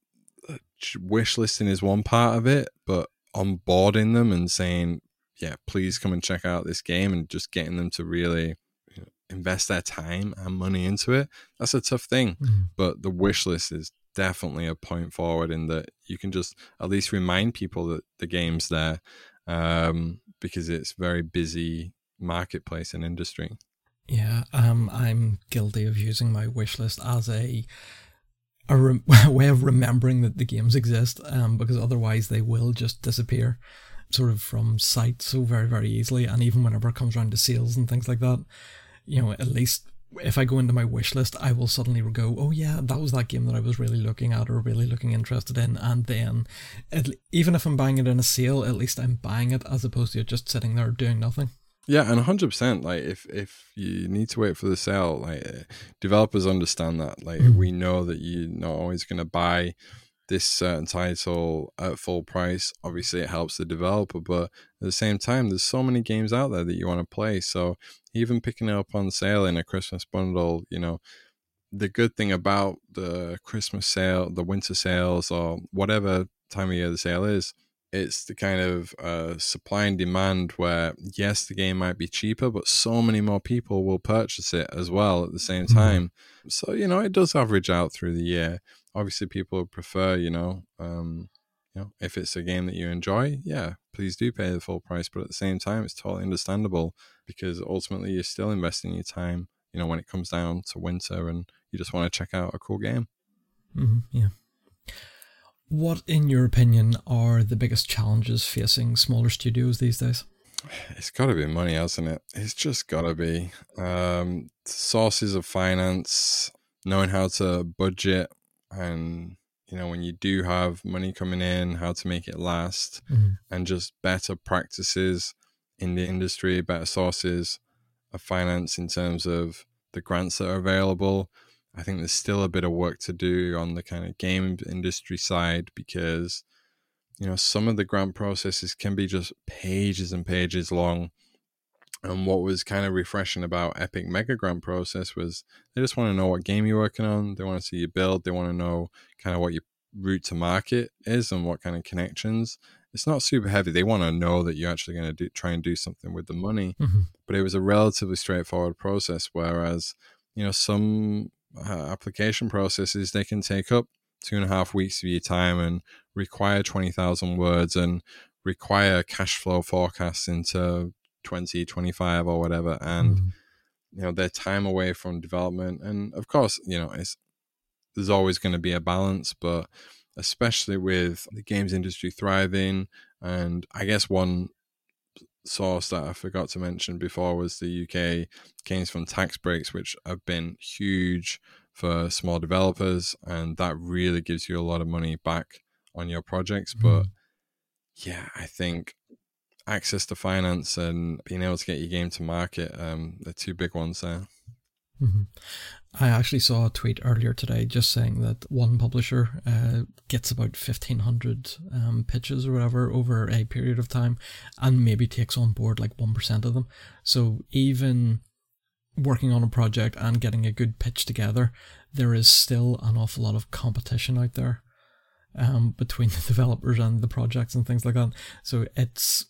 wish listing is one part of it, but onboarding them and saying, yeah, please come and check out this game and just getting them to really you know, invest their time and money into it, that's a tough thing. Mm-hmm. But the wish list is definitely a point forward in that you can just at least remind people that the game's there um, because it's very busy marketplace and industry. Yeah, um, I'm guilty of using my wish list as a a, re- way of remembering that the games exist, um, because otherwise they will just disappear, sort of from sight so very very easily. And even whenever it comes around to sales and things like that, you know, at least if I go into my wish list, I will suddenly go, oh yeah, that was that game that I was really looking at or really looking interested in. And then, even if I'm buying it in a sale, at least I'm buying it as opposed to just sitting there doing nothing. Yeah, and hundred percent. Like if if you need to wait for the sale, like developers understand that. Like mm. we know that you're not always going to buy this certain title at full price. Obviously, it helps the developer, but at the same time, there's so many games out there that you want to play. So even picking it up on sale in a Christmas bundle, you know, the good thing about the Christmas sale, the winter sales, or whatever time of year the sale is, it's the kind of uh, supply and demand where yes the game might be cheaper but so many more people will purchase it as well at the same mm-hmm. time mm-hmm. so you know it does average out through the year obviously people prefer you know um, you know if it's a game that you enjoy yeah please do pay the full price but at the same time it's totally understandable because ultimately you're still investing your time you know when it comes down to winter and you just want to check out a cool game mm-hmm. yeah what, in your opinion, are the biggest challenges facing smaller studios these days? It's got to be money, hasn't it? It's just got to be. Um, sources of finance, knowing how to budget, and, you know, when you do have money coming in, how to make it last, mm-hmm. and just better practices in the industry, better sources of finance in terms of the grants that are available I think there's still a bit of work to do on the kind of game industry side because you know some of the grant processes can be just pages and pages long. And what was kind of refreshing about Epic Mega Grant process was they just want to know what game you're working on. They want to see you build. They want to know kind of what your route to market is and what kind of connections. It's not super heavy. They want to know that you're actually going to do, try and do something with the money. Mm-hmm. But it was a relatively straightforward process. Whereas, you know, some uh, application processes, they can take up two and a half weeks of your time and require 20,000 words and require cash flow forecasts into 2025 or whatever. And, mm. you know, their time away from development. And of course, you know, it's, there's always going to be a balance, but especially with the games industry thriving. And I guess one source that I forgot to mention before was the UK gains from tax breaks, which have been huge for small developers, and that really gives you a lot of money back on your projects. Mm. But yeah, I think access to finance and being able to get your game to market, um, the two big ones there. Mm-hmm. I actually saw a tweet earlier today just saying that one publisher uh, gets about 1,500 um, pitches or whatever over a period of time and maybe takes on board like 1% of them. So even working on a project and getting a good pitch together, there is still an awful lot of competition out there um, between the developers and the projects and things like that. So it's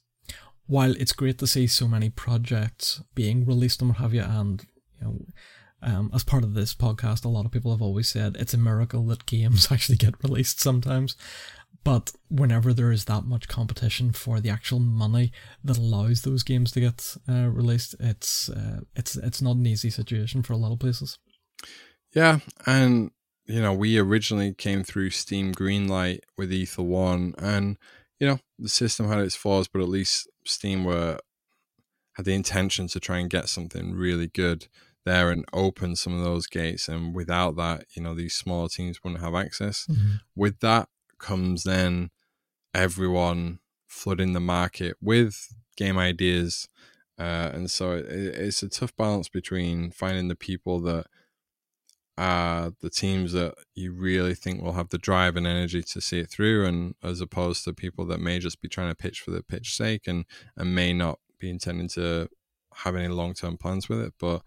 while it's great to see so many projects being released and what have you, and you know um, as part of this podcast, a lot of people have always said it's a miracle that games actually get released sometimes. But whenever there is that much competition for the actual money that allows those games to get uh, released, it's uh, it's it's not an easy situation for a lot of places. Yeah, and you know we originally came through Steam Greenlight with Ether One, and you know the system had its flaws, but at least Steam were had the intention to try and get something really good there and open some of those gates. And without that, you know, these smaller teams wouldn't have access. Mm-hmm. With that comes then everyone flooding the market with game ideas. Uh, and so it, it's a tough balance between finding the people that are the teams that you really think will have the drive and energy to see it through, and as opposed to people that may just be trying to pitch for the pitch sake and and may not be intending to have any long term plans with it. But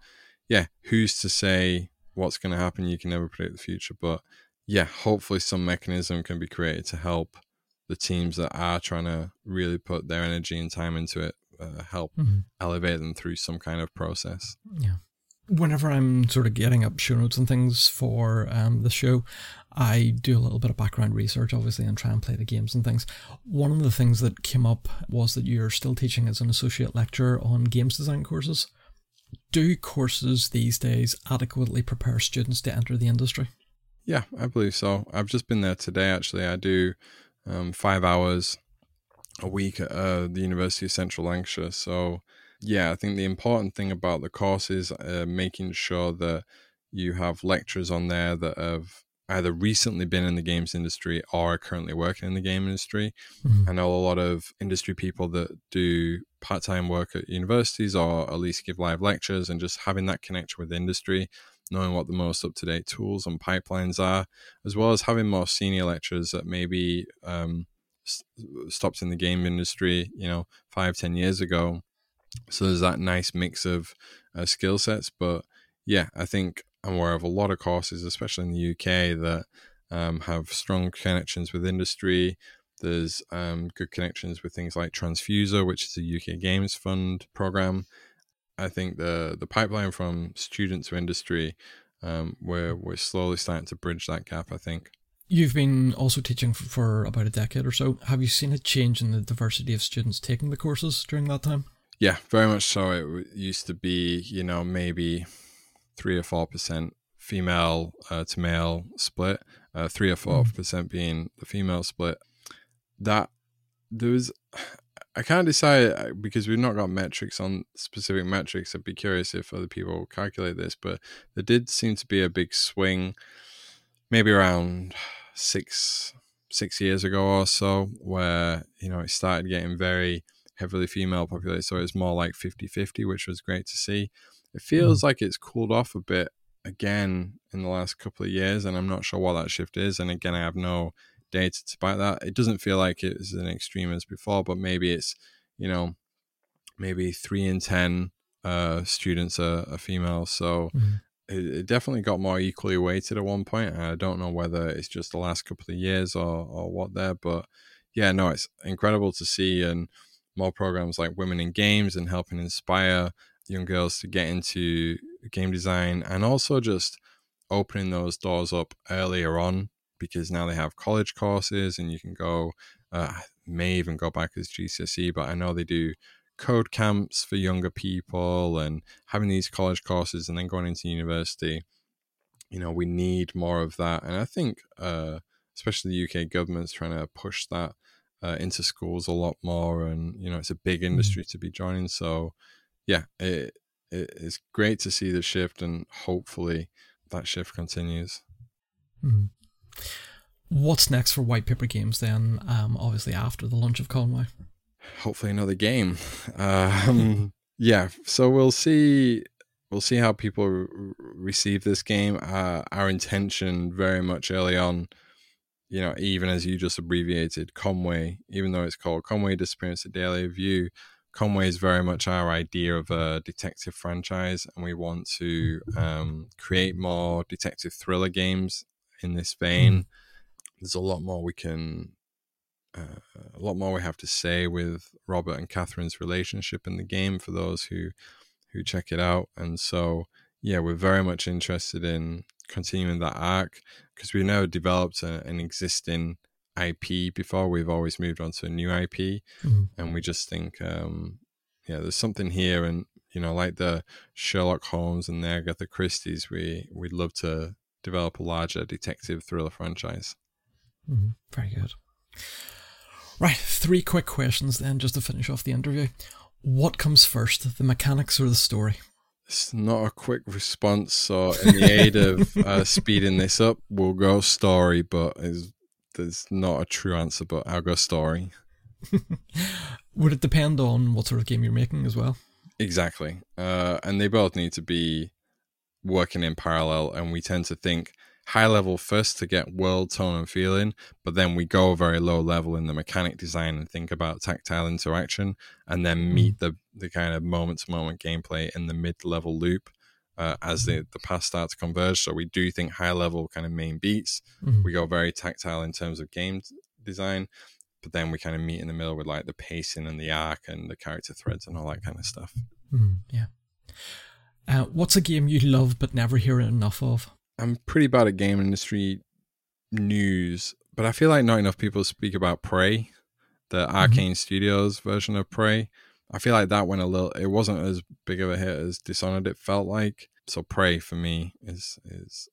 yeah, who's to say what's going to happen? You can never predict the future, but yeah, hopefully some mechanism can be created to help the teams that are trying to really put their energy and time into it, uh, help mm-hmm. elevate them through some kind of process. Yeah. Whenever I'm sort of getting up show notes and things for um, the show, I do a little bit of background research, obviously, and try and play the games and things. One of the things that came up was that you're still teaching as an associate lecturer on games design courses do courses these days adequately prepare students to enter the industry? Yeah, I believe so. I've just been there today, actually. I do um, five hours a week at uh, the University of Central Lancashire. So yeah, I think the important thing about the course is uh, making sure that you have lecturers on there that have either recently been in the games industry or are currently working in the game industry. Mm-hmm. I know a lot of industry people that do part time work at universities or at least give live lectures and just having that connection with industry, knowing what the most up to date tools and pipelines are, as well as having more senior lecturers that maybe um, stopped in the game industry, you know, five, ten years ago. So there's that nice mix of uh, skill sets. But yeah, I think I'm aware of a lot of courses, especially in the UK, that um, have strong connections with industry. There's um, good connections with things like Tranzfuser, which is a UK Games Fund program. I think the the pipeline from student to industry, um, we're we're slowly starting to bridge that gap. I think. You've been also teaching for about a decade or so. Have you seen a change in the diversity of students taking the courses during that time? Yeah, very much so. It used to be, you know, maybe three or four percent female uh, to male split, uh, three or four mm. percent being the female split. That there was, I can't decide uh, because we've not got metrics on specific metrics. I'd be curious if other people calculate this, but there did seem to be a big swing, maybe around six six years ago or so, where you know it started getting very heavily female populated. So it was more like 50 50, which was great to see. It feels mm. like it's cooled off a bit again in the last couple of years, and I'm not sure what that shift is. And again, I have no data to back that. It doesn't feel like it was an extreme as before, but maybe it's, you know, maybe three in 10 uh, students are, are female. So mm. it, it, definitely got more equally weighted at one point. I don't know whether it's just the last couple of years or, or what there, but yeah, no, it's incredible to see. And more programs like Women in Games and helping inspire young girls to get into game design and also just opening those doors up earlier on because now they have college courses and you can go uh, may even go back as GCSE but I know they do code camps for younger people and having these college courses and then going into university you know we need more of that and I think uh, especially the UK government's trying to push that uh, into schools a lot more and you know it's a big mm-hmm. industry to be joining so yeah, it, it, it's great to see the shift, and hopefully that shift continues. Mm-hmm. What's next for White Paper Games then? Um, obviously after the launch of Conway. Hopefully another game. Um, yeah, so we'll see. We'll see how people re- receive this game. Uh, our intention, very much early on, you know, even as you just abbreviated Conway, even though it's called Conway Disappearance of Dahlia View, Conway is very much our idea of a detective franchise, and we want to um, create more detective thriller games in this vein. Mm. There's a lot more we can, uh, a lot more we have to say with Robert and Catherine's relationship in the game for those who who check it out. And so, yeah, we're very much interested in continuing that arc because we've now developed a, an existing IP before. We've always moved on to a new IP, mm-hmm. and we just think, um, yeah, there's something here, and you know, like the Sherlock Holmes and the Agatha Christie's, we we'd love to develop a larger detective thriller franchise. Mm-hmm. Very good. Right, three quick questions then, just to finish off the interview. What comes first, the mechanics or the story? It's not a quick response, so in the aid of uh, speeding this up, we'll go story, but it's there's not a true answer, but I'll go story. Would it depend on what sort of game you're making as well? Exactly. Uh, and they both need to be working in parallel. And we tend to think high level first to get world tone and feeling, but then we go very low level in the mechanic design and think about tactile interaction, and then meet hmm. the the kind of moment to moment gameplay in the mid level loop uh, as the, the paths start to converge. So we do think high level kind of main beats. Mm-hmm. We go very tactile in terms of game design, but then we kind of meet in the middle with like the pacing and the arc and the character threads and all that kind of stuff. Mm, yeah. Uh, what's a game you love but never hear enough of? I'm pretty bad at game industry news, but I feel like not enough people speak about Prey, the mm-hmm. Arkane Studios version of Prey. I feel like that went a little. It wasn't as big of a hit as Dishonored. It felt like so. Prey for me is is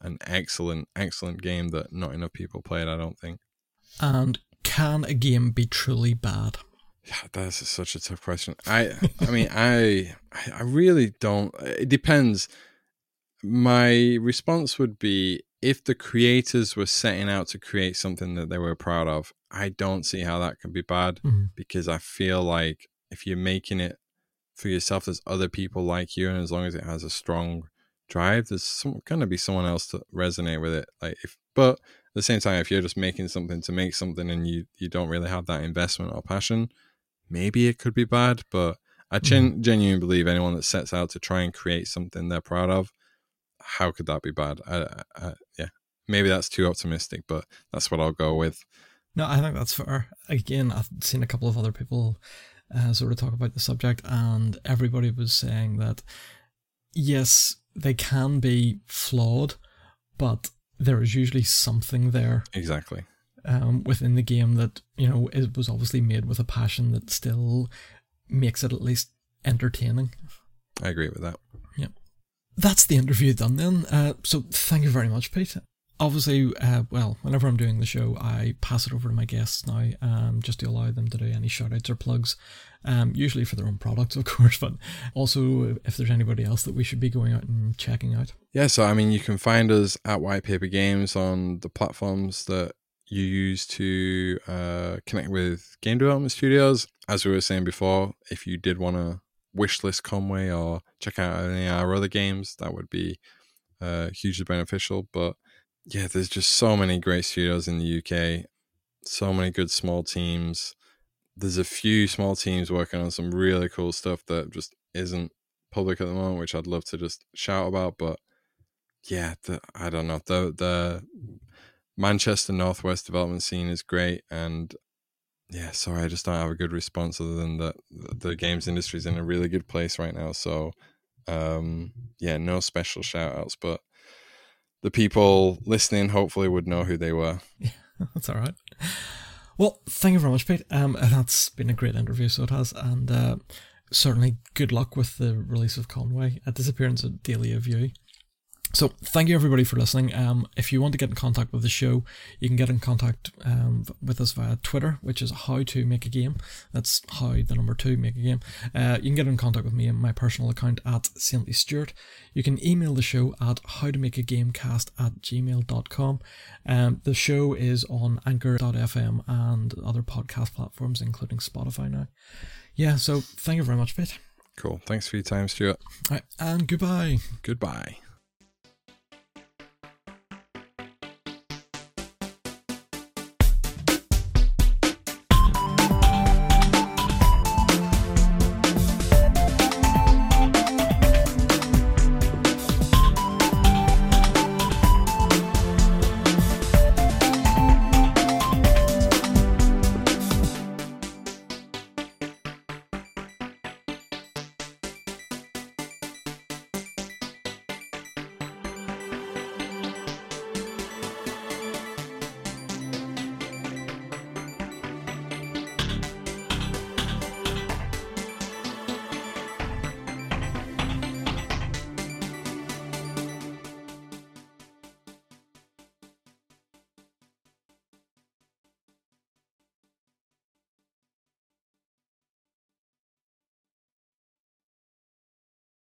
an excellent excellent game that not enough people played. I don't think. And can a game be truly bad? Yeah, that's such a tough question. I, I mean, I, I really don't. It depends. My response would be if the creators were setting out to create something that they were proud of. I don't see how that can be bad Mhm. because I feel like if you're making it for yourself, there's other people like you, and as long as it has a strong drive, there's some, gonna be someone else to resonate with it. Like if, but at the same time, if you're just making something to make something and you you don't really have that investment or passion, maybe it could be bad. But I mm-hmm. gen- genuinely believe anyone that sets out to try and create something they're proud of, how could that be bad? I, I, I, yeah, maybe that's too optimistic, but that's what I'll go with. No, I think that's fair. Again, I've seen a couple of other people uh, sort of talk about the subject, and everybody was saying that yes, they can be flawed, but there is usually something there Exactly. um, within the game that you know it was obviously made with a passion that still makes it at least entertaining. I agree with that. Yeah, that's the interview done then. Uh, so thank you very much, Pete. Obviously, uh, well, whenever I'm doing the show, I pass it over to my guests now, um, just to allow them to do any shoutouts or plugs, um, usually for their own products, of course, but also if there's anybody else that we should be going out and checking out. Yeah, so I mean, you can find us at White Paper Games on the platforms that you use to uh, connect with game development studios. As we were saying before, if you did want to wishlist Conway or check out any of our other games, that would be uh, hugely beneficial. But yeah, there's just so many great studios in the UK, so many good small teams. There's a few small teams working on some really cool stuff that just isn't public at the moment, which I'd love to just shout about. But yeah, the, I don't know. The the Manchester Northwest development scene is great, and yeah, sorry, I just don't have a good response other than that the games industry is in a really good place right now. So um, yeah, no special shout outs, but the people listening hopefully would know who they were. Yeah, That's all right. Well, thank you very much, Pete. Um, that's been a great interview, so it has, and uh, certainly good luck with the release of Conway. A disappearance of Dahlia View. So, thank you everybody for listening. Um, if you want to get in contact with the show, you can get in contact um, with us via Twitter, which is how to make a game. That's how the number two make a game. Uh, you can get in contact with me on my personal account at Saintly Stuart. You can email the show at howtomakeagamecast at gmail.com. Um, the show is on anchor.fm and other podcast platforms, including Spotify now. Yeah, so thank you very much, Pete. Cool. Thanks for your time, Stuart. All right, and goodbye. Goodbye.